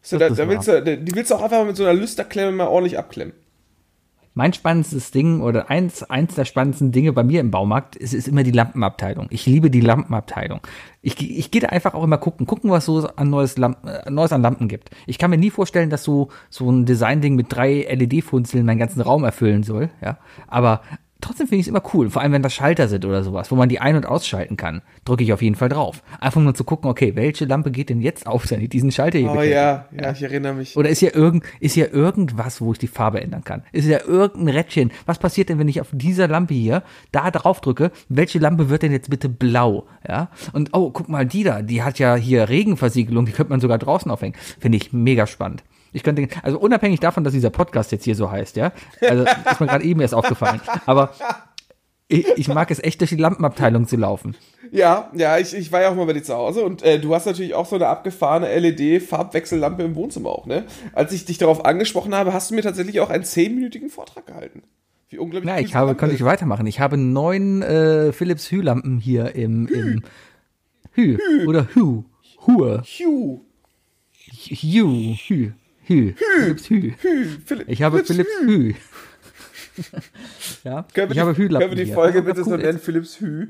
So,
Mhm.
Da, da willst du, die willst du auch einfach mit so einer Lüsterklemme mal ordentlich abklemmen.
Mein spannendstes Ding oder eins, eins der spannendsten Dinge bei mir im Baumarkt ist, ist immer die Lampenabteilung. Ich liebe die Lampenabteilung. Ich, ich gehe da einfach auch immer gucken, gucken, was so an neues, Lamp, äh, Neues an Lampen gibt. Ich kann mir nie vorstellen, dass so, so ein Design-Ding mit drei LED-Funzeln meinen ganzen Raum erfüllen soll, ja. Aber trotzdem finde ich es immer cool, vor allem wenn das Schalter sind oder sowas, wo man die ein- und ausschalten kann, drücke ich auf jeden Fall drauf. Einfach nur zu gucken, okay, welche Lampe geht denn jetzt auf, wenn ich diesen Schalter hier
Oh ja, ja, ich erinnere mich.
Oder ist hier, irgend, ist hier irgendwas, wo ich die Farbe ändern kann? Ist hier irgendein Rädchen? Was passiert denn, wenn ich auf dieser Lampe hier da drauf drücke? Welche Lampe wird denn jetzt bitte blau? Ja. Und oh, guck mal, die da, die hat ja hier Regenversiegelung, die könnte man sogar draußen aufhängen. Finde ich mega spannend. Ich könnte, also unabhängig davon, dass dieser Podcast jetzt hier so heißt, ja. Also ist mir gerade eben erst aufgefallen. Aber ich, ich mag es echt durch die Lampenabteilung zu laufen.
Ja, ja, ich, ich war ja auch mal bei dir zu Hause und äh, du hast natürlich auch so eine abgefahrene LED-Farbwechsellampe im Wohnzimmer auch, ne? Als ich dich darauf angesprochen habe, hast du mir tatsächlich auch einen zehnminütigen Vortrag gehalten. Wie unglaublich
Na,
cool
ich habe,
Lampe
konnte ich weitermachen. Ich habe neun äh, Philips Hue-Lampen hier im, im Hue oder Hue. Hue.
Hugh,
Hue. Hue. Hue. Philips Hue.
Hugh, Philipp,
Ich habe Philips Hue. ja,
Können wir,
ich habe
die,
Hue-Lampen
können wir die. Folge bitte so nennen, Philips Hue?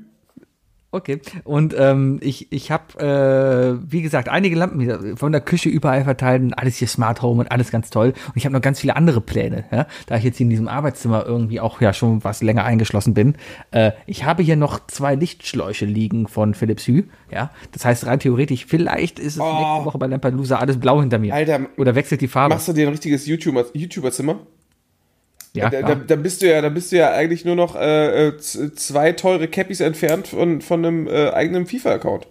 Okay. Und ähm, ich, ich habe, äh, wie gesagt, einige Lampen von der Küche überall verteilt und alles hier Smart Home und alles ganz toll. Und ich habe noch ganz viele andere Pläne, ja? da ich jetzt hier in diesem Arbeitszimmer irgendwie auch ja schon was länger eingeschlossen bin. Äh, ich habe hier noch zwei Lichtschläuche liegen von Philips Hue. Ja, das heißt rein theoretisch, vielleicht ist es
Oh.
nächste Woche bei Lampedusa alles blau hinter mir.
Alter,
Oder wechselt die Farbe.
Machst du dir ein richtiges YouTuber- YouTuber-Zimmer?
Ja,
da, da, da bist du ja, da bist du ja eigentlich nur noch äh, äh, zwei teure Cappies entfernt von, von einem äh, eigenen FIFA-Account.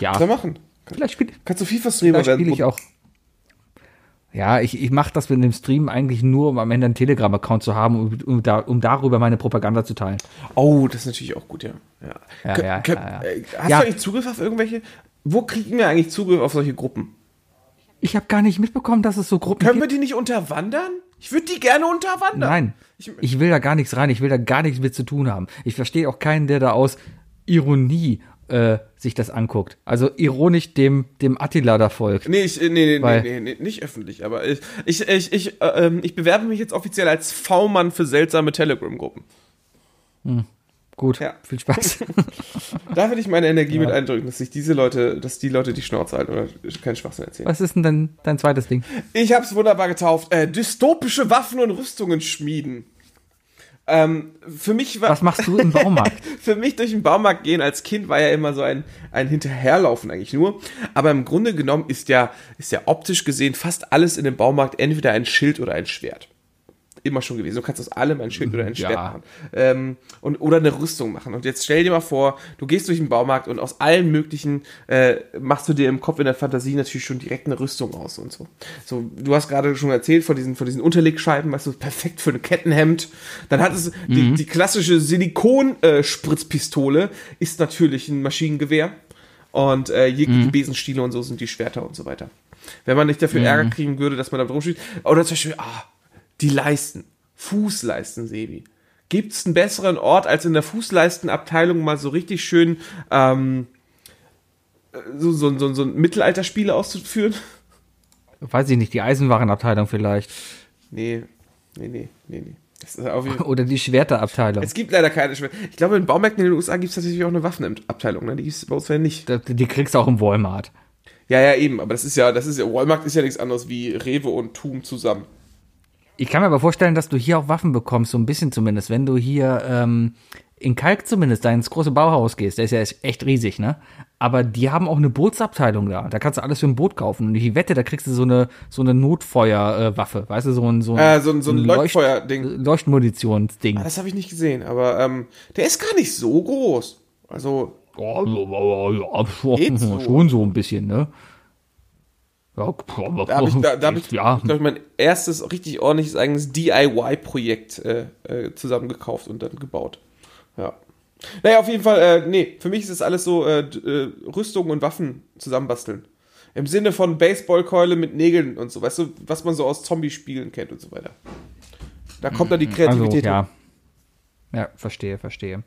ja.
Was soll machen?
Vielleicht spiele
Kannst du FIFA-Streamer
Vielleicht spiele ich
werden?
auch. Ja, ich, ich mache das mit dem Stream eigentlich nur, um am Ende einen Telegram-Account zu haben, um, um, da, um darüber meine Propaganda zu teilen.
Oh, das ist natürlich auch gut, ja. ja.
Ja, ja, ja,
äh, Hast du eigentlich Zugriff auf irgendwelche? Wo kriegen wir eigentlich Zugriff auf solche Gruppen?
Ich habe gar nicht mitbekommen, dass es so Gruppen
Können wir
gibt.
die nicht unterwandern? Ich würde die gerne unterwandern.
Nein,
Ich-
ich, will da gar nichts rein. Ich will da gar nichts mit zu tun haben. Ich verstehe auch keinen, der da aus Ironie äh, sich das anguckt. Also ironisch dem, dem Attila da folgt.
Nee, ich, äh, nee, nee,
Weil-
nee, nee, nee, nicht öffentlich, aber ich, ich, ich, ich, äh, ähm, ich bewerbe mich jetzt offiziell als V-Mann für seltsame Telegram-Gruppen.
Gut,
Ja.
viel Spaß.
Da will ich meine Energie mit eindrücken, dass sich diese Leute, dass die Leute die Schnauze halten oder keinen Schwachsinn erzählen.
Was ist denn dein, dein zweites Ding?
Ich hab's wunderbar getauft. Äh, dystopische Waffen und Rüstungen schmieden. Ähm, für mich war.
Was machst du im Baumarkt?
für mich durch den Baumarkt gehen als Kind war ja immer so ein, ein Hinterherlaufen eigentlich nur. Aber im Grunde genommen ist ja, ist ja optisch gesehen fast alles in dem Baumarkt entweder ein Schild oder ein Schwert. Immer schon gewesen. Du kannst aus allem ein Schild oder ein Schwert
Ja.
machen. Ähm, und, oder eine Rüstung machen. Und jetzt stell dir mal vor, du gehst durch den Baumarkt und aus allen möglichen äh, machst du dir im Kopf in der Fantasie natürlich schon direkt eine Rüstung aus und so. So, du hast gerade schon erzählt von diesen, von diesen Unterlegscheiben, weißt du, perfekt für ein Kettenhemd. Dann hat es die, die klassische Silikon-Spritzpistole ist natürlich ein Maschinengewehr. Und äh, jegliche Besenstiele und so sind die Schwerter und so weiter. Wenn man nicht dafür Ärger kriegen würde, dass man da drum steht. Oder zum Beispiel, ah, die Leisten. Fußleisten, Sebi. Gibt es einen besseren Ort, als in der Fußleistenabteilung mal so richtig schön ähm, so, so, so, so ein Mittelalterspiele auszuführen?
Weiß ich nicht, die Eisenwarenabteilung vielleicht.
Nee, nee, nee, nee, nee.
Oder die Schwerterabteilung.
Es gibt leider keine Schwer. Ich glaube, in Baumärkten in den USA gibt es tatsächlich auch eine Waffenabteilung. Ne? Die gibt es bei uns ja nicht.
Die die kriegst du auch im Walmart.
Ja, ja, eben. Aber das ist ja, das ist ja, Walmart ist ja nichts anderes wie Rewe und Tum zusammen.
Ich kann mir aber vorstellen, dass du hier auch Waffen bekommst, so ein bisschen zumindest. Wenn du hier ähm, in Kalk zumindest da ins große Bauhaus gehst, der ist ja echt riesig, ne? Aber die haben auch eine Bootsabteilung da. Da kannst du alles für ein Boot kaufen. Und ich wette, da kriegst du so eine, so eine Notfeuerwaffe. Waffe. weißt du, so ein, so ein,
Äh, so ein- so ein
Leucht-
Leuchtfeuerding.
Leuchtmunitionsding.
Ah, Das habe ich nicht gesehen, aber ähm, der ist gar nicht so groß. Also,
Ja, ja, ja,
so.
schon so ein bisschen, ne? Ja,
da habe ich, da, da hab ich,
ja.
glaub ich, mein erstes richtig ordentliches eigenes DIY-Projekt äh, äh, zusammengekauft und dann gebaut. Ja. Naja, auf jeden Fall, äh, nee, für mich ist es alles so äh, äh, Rüstungen und Waffen zusammenbasteln. Im Sinne von Baseballkeule mit Nägeln und so, weißt du, was man so aus Zombie-Spielen kennt und so weiter. Da kommt dann die Kreativität.
Also, ja. Ja, verstehe, verstehe.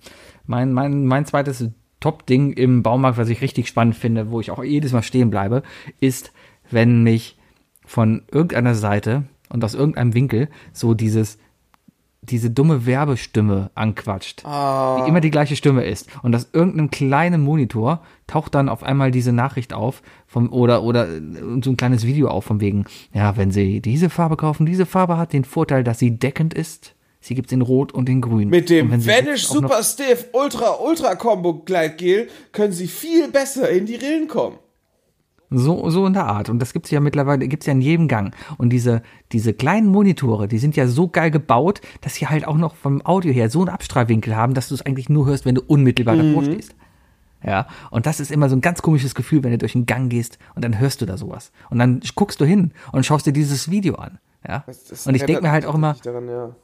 Mein, mein, mein zweites Top-Ding im Baumarkt, was ich richtig spannend finde, wo ich auch jedes Mal stehen bleibe, ist, wenn mich von irgendeiner Seite und aus irgendeinem Winkel so dieses diese dumme Werbestimme anquatscht, die immer die gleiche Stimme ist. Und aus irgendeinem kleinen Monitor taucht dann auf einmal diese Nachricht auf vom, oder, oder äh, so ein kleines Video auf von wegen, ja, wenn Sie diese Farbe kaufen, diese Farbe hat den Vorteil, dass sie deckend ist. Sie gibt es in Rot und in Grün.
Mit dem Vanish Super Stiff Ultra Ultra Combo Gleitgel können Sie viel besser in die Rillen kommen.
So, so in der Art. Und das gibt's ja mittlerweile, gibt's ja in jedem Gang. Und diese, diese kleinen Monitore, die sind ja so geil gebaut, dass sie halt auch noch vom Audio her so einen Abstrahlwinkel haben, dass du es eigentlich nur hörst, wenn du unmittelbar davor stehst. Ja, und das ist immer so ein ganz komisches Gefühl, wenn du durch den Gang gehst und dann hörst du da sowas. Und dann guckst du hin und schaust dir dieses Video an. Ja. Und ich denke mir halt auch immer,
Daran, ja.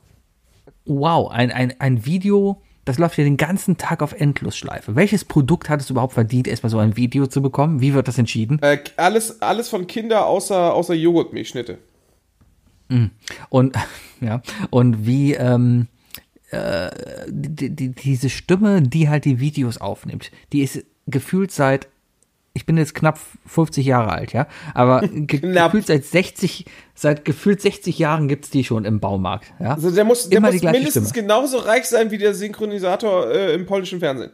wow, ein, ein, ein Video, das läuft ja den ganzen Tag auf Endlosschleife. Welches Produkt hat es überhaupt verdient, erstmal so ein Video zu bekommen? Wie wird das entschieden?
Äh, alles, alles von Kinder außer, außer Joghurtmilchschnitte.
Und ja, und wie ähm, äh, die, die, diese Stimme, die halt die Videos aufnimmt, die ist gefühlt seit ich bin jetzt knapp 50 Jahre alt, ja, aber ge gefühlt seit 60 seit gefühlt 60 Jahren gibt's die schon im Baumarkt, ja.
Also der muss, der
Immer
muss mindestens
Stimme.
genauso reich sein wie der Synchronisator äh, im polnischen Fernsehen.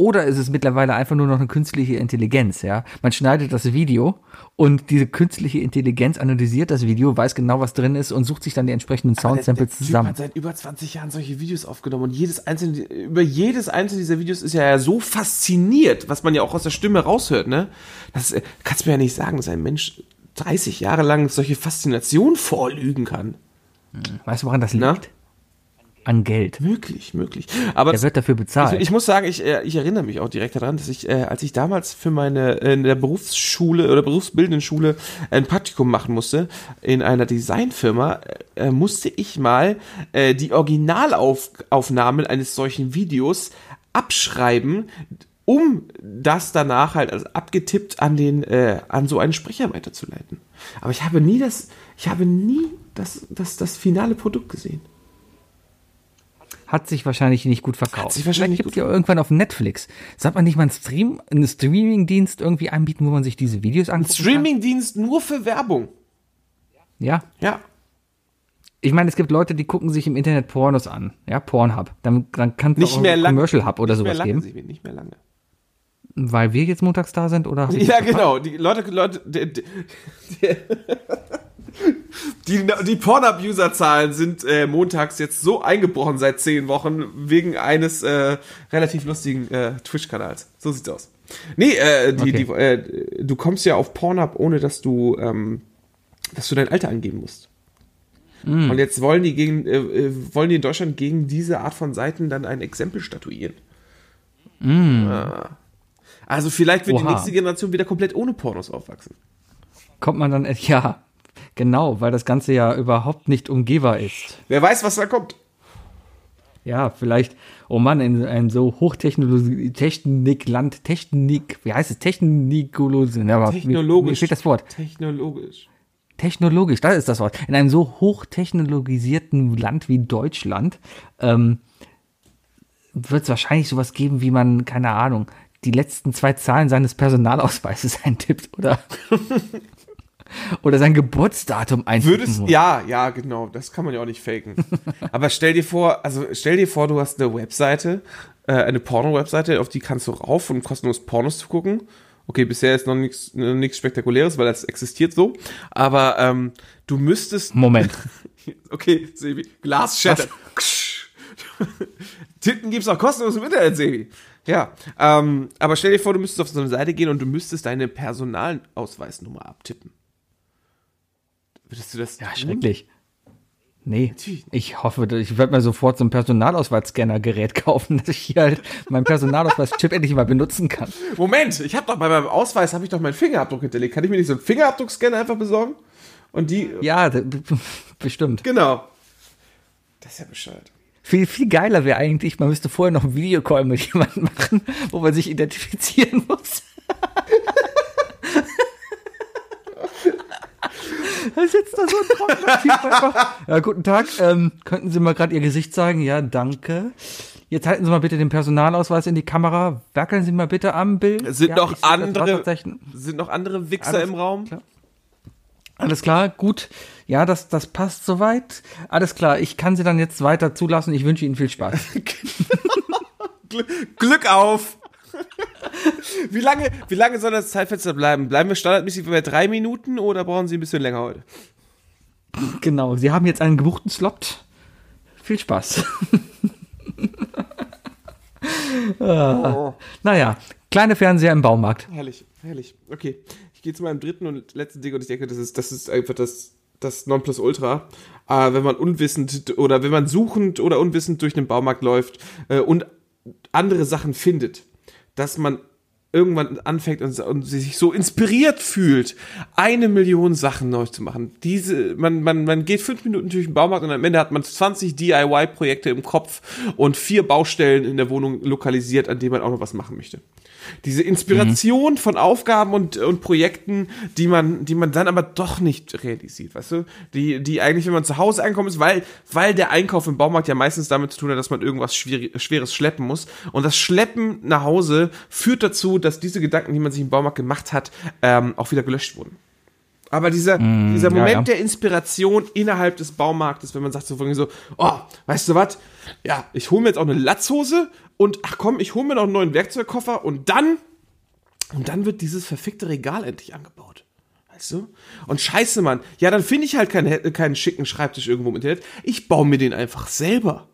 Oder ist es mittlerweile einfach nur noch eine künstliche Intelligenz, ja? Man schneidet das Video und diese künstliche Intelligenz analysiert das Video, weiß genau, was drin ist und sucht sich dann die entsprechenden Soundsamples
Typ
zusammen.
hat seit über 20 Jahren solche Videos aufgenommen und jedes einzelne, über jedes einzelne dieser Videos ist er ja so fasziniert, was man ja auch aus der Stimme raushört, ne? Das äh, kannst du mir ja nicht sagen, dass ein Mensch 30 Jahre lang solche Faszination vorlügen kann.
Weißt du, woran das liegt?
Na?
An Geld.
Möglich, möglich. Aber
Der wird dafür bezahlt.
Ich, ich muss sagen, ich, äh, ich erinnere mich auch direkt daran, dass ich, äh, als ich damals für meine äh, in der Berufsschule oder berufsbildenden Schule ein Praktikum machen musste in einer Designfirma, äh, musste ich mal äh, die Originalaufnahmen eines solchen Videos abschreiben, um das danach halt also abgetippt an den äh, an so einen Sprecher weiterzuleiten. Aber ich habe nie das, ich habe nie das, das, das finale Produkt gesehen.
Hat sich wahrscheinlich nicht gut verkauft.
Hat sich wahrscheinlich
Vielleicht gibt's
gut
ja irgendwann auf Netflix. Sollte man nicht mal einen Stream, einen Streaming-Dienst irgendwie anbieten, wo man sich diese Videos angucken
Streamingdienst nur für Werbung.
Ja.
Ja.
Ich meine, es gibt Leute, die gucken sich im Internet Pornos an. Ja, Pornhub. Dann, dann kann es auch
lange.
Commercial Hub oder sowas geben.
Sebi, nicht mehr lange.
Weil wir jetzt montags da sind oder?
Ja, genau. Die Leute, Leute, die, die, Die, die Pornhub-User-Zahlen sind äh, montags jetzt so eingebrochen seit zehn Wochen wegen eines äh, relativ lustigen äh, Twitch-Kanals. So sieht's aus. Nee, äh, die,
Okay.
die, äh, du kommst ja auf Pornhub, ohne dass du, ähm, dass du dein Alter angeben musst. Und jetzt wollen die gegen, äh, äh, wollen die in Deutschland gegen diese Art von Seiten dann ein Exempel statuieren. Ah. Also vielleicht wird die
Oha.
nächste Generation wieder komplett ohne Pornos aufwachsen.
Kommt man dann, ja, genau, weil das Ganze ja überhaupt nicht umgehbar ist.
Wer weiß, was da kommt.
Ja, vielleicht, oh Mann, in ein so Hochtechnologie, Technikland, Technik, wie heißt es, Technikolog, ja, aber Mir,
Technologisch.
mir fehlt das Wort.
Technologisch.
Technologisch, das ist das Wort. In einem so hochtechnologisierten Land wie Deutschland ähm, wird es wahrscheinlich sowas geben, wie man, keine Ahnung, die letzten zwei Zahlen seines Personalausweises eintippt oder, oder sein Geburtsdatum eintippen
Würdest,
muss.
ja, ja, genau, das kann man ja auch nicht faken. Aber stell dir vor, also stell dir vor, du hast eine Webseite, äh, eine Porno-Webseite, auf die kannst du rauf, um kostenlos Pornos zu gucken. Okay, bisher ist noch nichts noch nichts Spektakuläres, weil das existiert so. Aber ähm, du müsstest.
Moment.
Okay, Sebi, Glas shattert. Titten gibt's auch kostenlos im Internet, Sebi. Ja, ähm, aber stell dir vor, du müsstest auf so eine Seite gehen und du müsstest deine Personalausweisnummer abtippen. Würdest du das
Ja,
tun?
schrecklich. Nee, ich hoffe, ich werde mir sofort so ein Personalausweisscanner-Gerät kaufen, dass ich hier halt meinen Personalausweis-Chip endlich mal benutzen kann.
Moment, ich habe doch bei meinem Ausweis habe ich doch meinen Fingerabdruck hinterlegt. Kann ich mir nicht so einen Fingerabdruckscanner einfach besorgen? Und die
Ja, d- b- bestimmt.
genau. Das ist ja bescheuert.
Viel, viel geiler wäre eigentlich, man müsste vorher noch einen Videocall mit jemandem machen, wo man sich identifizieren muss. Da sitzt da so ein trockener Typ einfach. Ja, guten Tag. Ähm, könnten Sie mal gerade Ihr Gesicht zeigen? Ja, danke. Jetzt halten Sie mal bitte den Personalausweis in die Kamera. Wackeln Sie mal bitte am Bild.
Sind
ja,
noch andere sind noch andere Wichser
Alles
im Raum?
klar. Alles klar, gut. Ja, das, das passt soweit. Alles klar, ich kann Sie dann jetzt weiter zulassen. Ich wünsche Ihnen viel Spaß.
Gl Glück auf! wie lange, wie lange soll das Zeitfenster bleiben? Bleiben wir standardmäßig bei drei Minuten oder brauchen Sie ein bisschen länger heute?
Genau, Sie haben jetzt einen gebuchten Slot. Viel Spaß. ah, naja, kleine Fernseher im Baumarkt.
Herrlich, herrlich. Okay, ich gehe zu meinem dritten und letzten Ding und ich denke, das ist, das ist einfach das, das Nonplusultra. Äh, wenn man unwissend oder wenn man suchend oder unwissend durch den Baumarkt läuft äh, und andere Sachen findet, dass man irgendwann anfängt und, und sich so inspiriert fühlt, eine Million Sachen neu zu machen. Diese, man, man, man geht fünf Minuten durch den Baumarkt und am Ende hat man 20 DIY-Projekte im Kopf und vier Baustellen in der Wohnung lokalisiert, an denen man auch noch was machen möchte. Diese Inspiration von Aufgaben und, und Projekten, die man, die man dann aber doch nicht realisiert, weißt du? Die, die eigentlich, wenn man zu Hause ankommt, ist, weil, weil der Einkauf im Baumarkt ja meistens damit zu tun hat, dass man irgendwas Schwier Schweres schleppen muss. Und das Schleppen nach Hause führt dazu, dass diese Gedanken, die man sich im Baumarkt gemacht hat, ähm, auch wieder gelöscht wurden. Aber dieser, dieser
ja,
Moment
ja.
der Inspiration innerhalb des Baumarktes, wenn man sagt so so, oh, weißt du was? Ja, ich hole mir jetzt auch eine Latzhose und ach komm, ich hole mir noch einen neuen Werkzeugkoffer und dann und dann wird dieses verfickte Regal endlich angebaut. Weißt du? Und scheiße, Mann. Ja, dann finde ich halt keinen, keinen schicken Schreibtisch irgendwo im Internet. Ich baue mir den einfach selber.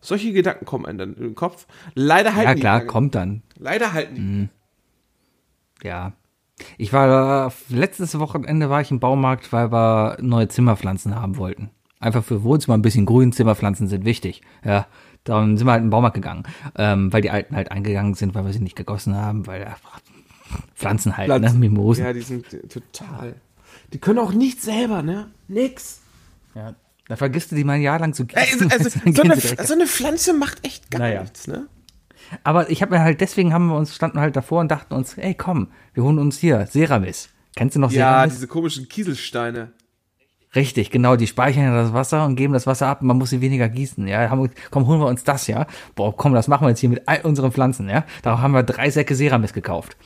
Solche Gedanken kommen einem dann in den Kopf. Leider halten
Ja,
die
klar,
lange.
kommt dann.
Leider halten die.
Ja. Ich war, letztes Wochenende war ich im Baumarkt, weil wir neue Zimmerpflanzen haben wollten. Einfach für Wohnzimmer ein bisschen grün, Zimmerpflanzen sind wichtig. Ja, dann sind wir halt in den Baumarkt gegangen, ähm, weil die alten halt eingegangen sind, weil wir sie nicht gegossen haben, weil einfach Pflanzen halt,
Pflanzen.
ne, Mimosen.
Ja, die sind total. Die können auch nicht selber, ne? Nix.
Ja. Da vergisst du die mal ein Jahr lang zu gießen.
also,
dann
so, eine, so eine Pflanze macht echt gar
Naja.
nichts, ne?
Aber ich habe mir halt, deswegen haben wir uns, standen halt davor und dachten uns, ey komm, wir holen uns hier Ceramis. Kennst du noch
Ja,
Ceramis?
diese komischen Kieselsteine.
Richtig, genau, die speichern ja das Wasser und geben das Wasser ab und man muss sie weniger gießen, ja. Haben, komm, holen wir uns das, ja. Boah, komm, das machen wir jetzt hier mit all unseren Pflanzen, ja. Da haben wir drei Säcke Ceramis gekauft.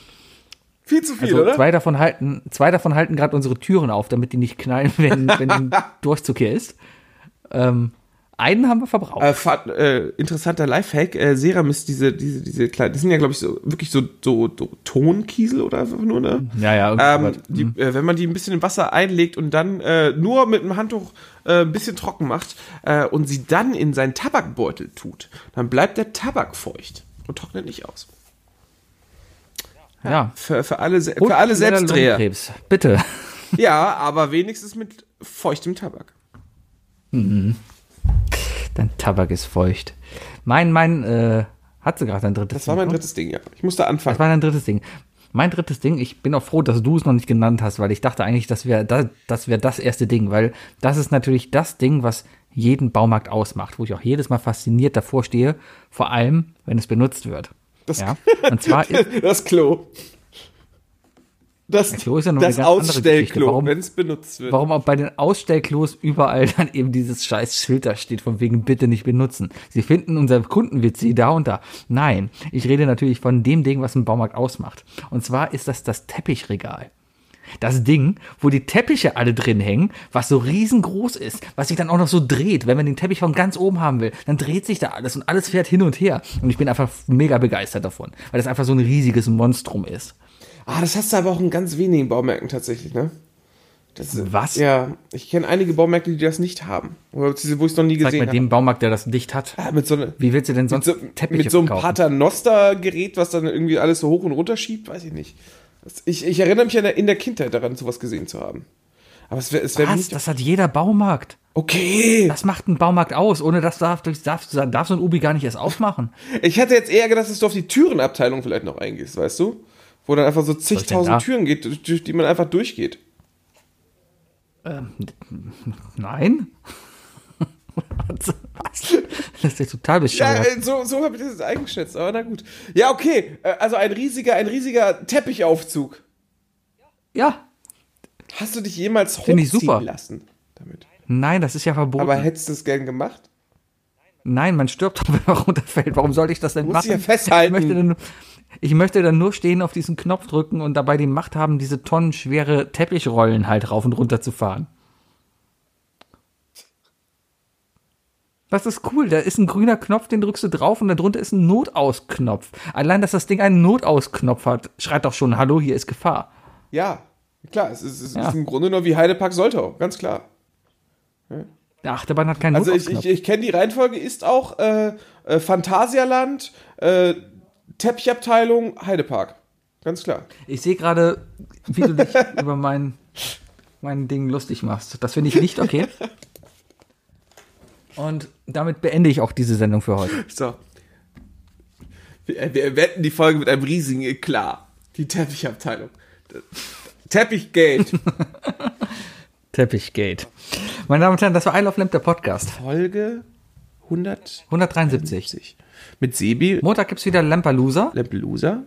Viel zu viel,
Also
oder?
zwei davon halten, zwei davon halten gerade unsere Türen auf, damit die nicht knallen, wenn, wenn ein Durchzug hier ist. Ähm, einen haben wir verbraucht.
Äh, äh, interessanter Lifehack, äh, Ceramis, diese, diese, diese kleinen, das sind ja, glaube ich, so, wirklich so, so, so Tonkiesel oder einfach nur, ne?
ja, ja.
Ähm, die, äh, wenn man die ein bisschen im Wasser einlegt und dann äh, nur mit dem Handtuch äh, ein bisschen trocken macht äh, und sie dann in seinen Tabakbeutel tut, dann bleibt der Tabak feucht und trocknet nicht aus.
ja.
Für, für alle,
Und
für alle Selbstdreher.
Bitte.
Ja, aber wenigstens mit feuchtem Tabak.
Dein Tabak ist feucht. Mein, mein, äh, hat sie gerade ein drittes
Das war mein
Ding?
drittes Ding, ja. Ich musste anfangen.
Das war dein drittes Ding. Mein drittes Ding, ich bin auch froh, dass du es noch nicht genannt hast, weil ich dachte eigentlich, das wäre das, das, wär das erste Ding, weil das ist natürlich das Ding, was jeden Baumarkt ausmacht, wo ich auch jedes Mal fasziniert davor stehe, vor allem, wenn es benutzt wird.
Das-
ja? Und zwar ist,
Das Klo. Das,
Klo ist ja noch
das
eine ganz.
Ausstellklo,
Warum-
wenn es benutzt wird.
warum auch bei den Ausstellklos überall dann eben dieses scheiß Schild da steht, von wegen bitte nicht benutzen. Sie finden unser Kundenwitz da und da. Nein, ich rede natürlich von dem Ding, was einen Baumarkt ausmacht. Und zwar ist das das Teppichregal. Das Ding, wo die Teppiche alle drin hängen, was so riesengroß ist, was sich dann auch noch so dreht. Wenn man den Teppich von ganz oben haben will, dann dreht sich da alles und alles fährt hin und her. Und ich bin einfach mega begeistert davon, weil das einfach so ein riesiges Monstrum ist.
Ah, das hast du aber auch in ganz wenigen Baumärkten tatsächlich, ne? Das,
Was?
Ja, ich kenne einige Baumärkte, die das nicht haben. Oder wo ich es noch nie
Sag
gesehen habe.
dem Baumarkt, der das nicht hat.
Ah, mit so, eine,
Wie willst du denn
mit
sonst
so,
Teppiche
mit so einem? Paternoster-Gerät, was dann irgendwie alles so hoch und runter schiebt, weiß ich nicht. Ich, ich erinnere mich in der, in der Kindheit daran, sowas gesehen zu haben. Aber es wäre es wär
Was?
nicht.
Das hat jeder Baumarkt.
Okay.
Das macht einen Baumarkt aus. Ohne das darf, darf, darf so ein Ubi gar nicht erst aufmachen.
Ich hätte jetzt eher gedacht, dass du auf die Türenabteilung vielleicht noch eingehst, weißt du? Wo dann einfach so
denn
zigtausend Türen geht, durch- die man einfach durchgeht.
Nein? Was? Das ist ja total
Ja,
bescheuert.
äh, so, so habe ich das jetzt eingeschätzt, aber na gut. Ja, okay. äh, Also ein riesiger, ein riesiger Teppichaufzug.
Ja.
Hast du dich jemals
Find
hochziehen
super.
lassen damit?
Nein, das ist ja verboten.
Aber hättest du es gern gemacht?
Nein, man stirbt wenn man runterfällt. Warum sollte ich das denn
Muss
machen?
ich ja festhalten.
Ich möchte, dann, ich möchte dann nur stehen, auf diesen Knopf drücken und dabei die Macht haben, diese tonnenschwere Teppichrollen halt rauf und runter zu fahren. Das ist cool. Da ist ein grüner Knopf, den drückst du drauf und darunter ist ein Notausknopf. Allein, dass das Ding einen Notausknopf hat, schreit doch schon, hallo, hier ist Gefahr.
Ja, klar. Es ist, es
Ja.
ist im Grunde nur wie Heidepark Soltau, ganz klar.
Der Achterbahn hat keinen
Also ich, ich, ich kenne die Reihenfolge, ist auch äh, äh, Phantasialand, äh, Teppichabteilung, Heidepark. Ganz klar.
Ich sehe gerade, wie du dich über mein, mein Ding lustig machst. Das finde ich nicht okay. Und damit beende ich auch diese Sendung für heute.
So. Wir, wir wetten die Folge mit einem riesigen Eklat. Die Teppichabteilung. Teppichgate.
Teppichgate. Meine Damen und Herren, das war I Love Lamp, der Podcast.
Folge 170.
173.
Mit Sebi
Montag gibt's wieder Lampalooza.
Lampelusa.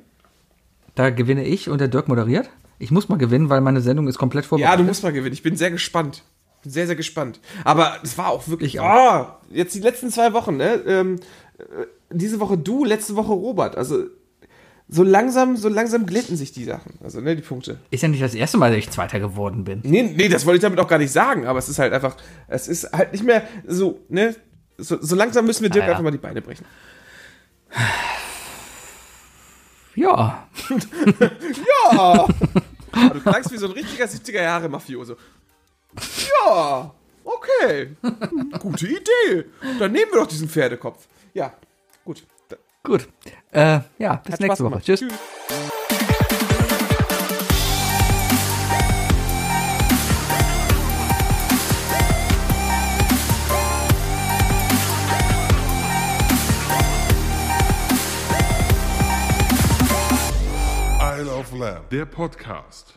Da gewinne ich und der Dirk moderiert. Ich muss mal gewinnen, weil meine Sendung ist komplett
Ja,
vorbereitet.
du musst mal gewinnen. Ich bin sehr gespannt. Bin sehr, sehr gespannt. Aber es war auch wirklich.
Ich
Ah, jetzt die letzten zwei Wochen, ne? Ähm, äh, diese Woche du, letzte Woche Robert. Also so langsam, so langsam glätten sich die Sachen. Also, ne, die Punkte.
Ist ja nicht das erste Mal, dass ich Zweiter geworden bin.
Nee, nee, das wollte ich damit auch gar nicht sagen, aber es ist halt einfach, es ist halt nicht mehr so, ne? So, so langsam müssen wir Dirk
Ah, ja.
einfach mal die Beine brechen.
Ja.
Ja! du klangst wie so ein richtiger 70er-Jahre-Mafioso. Ja, okay. Gute Idee. Dann nehmen wir doch diesen Pferdekopf. Ja, gut.
Gut. Äh, ja, bis
Hat
nächste Woche.
gemacht.
Tschüss.
Lamb, der Podcast.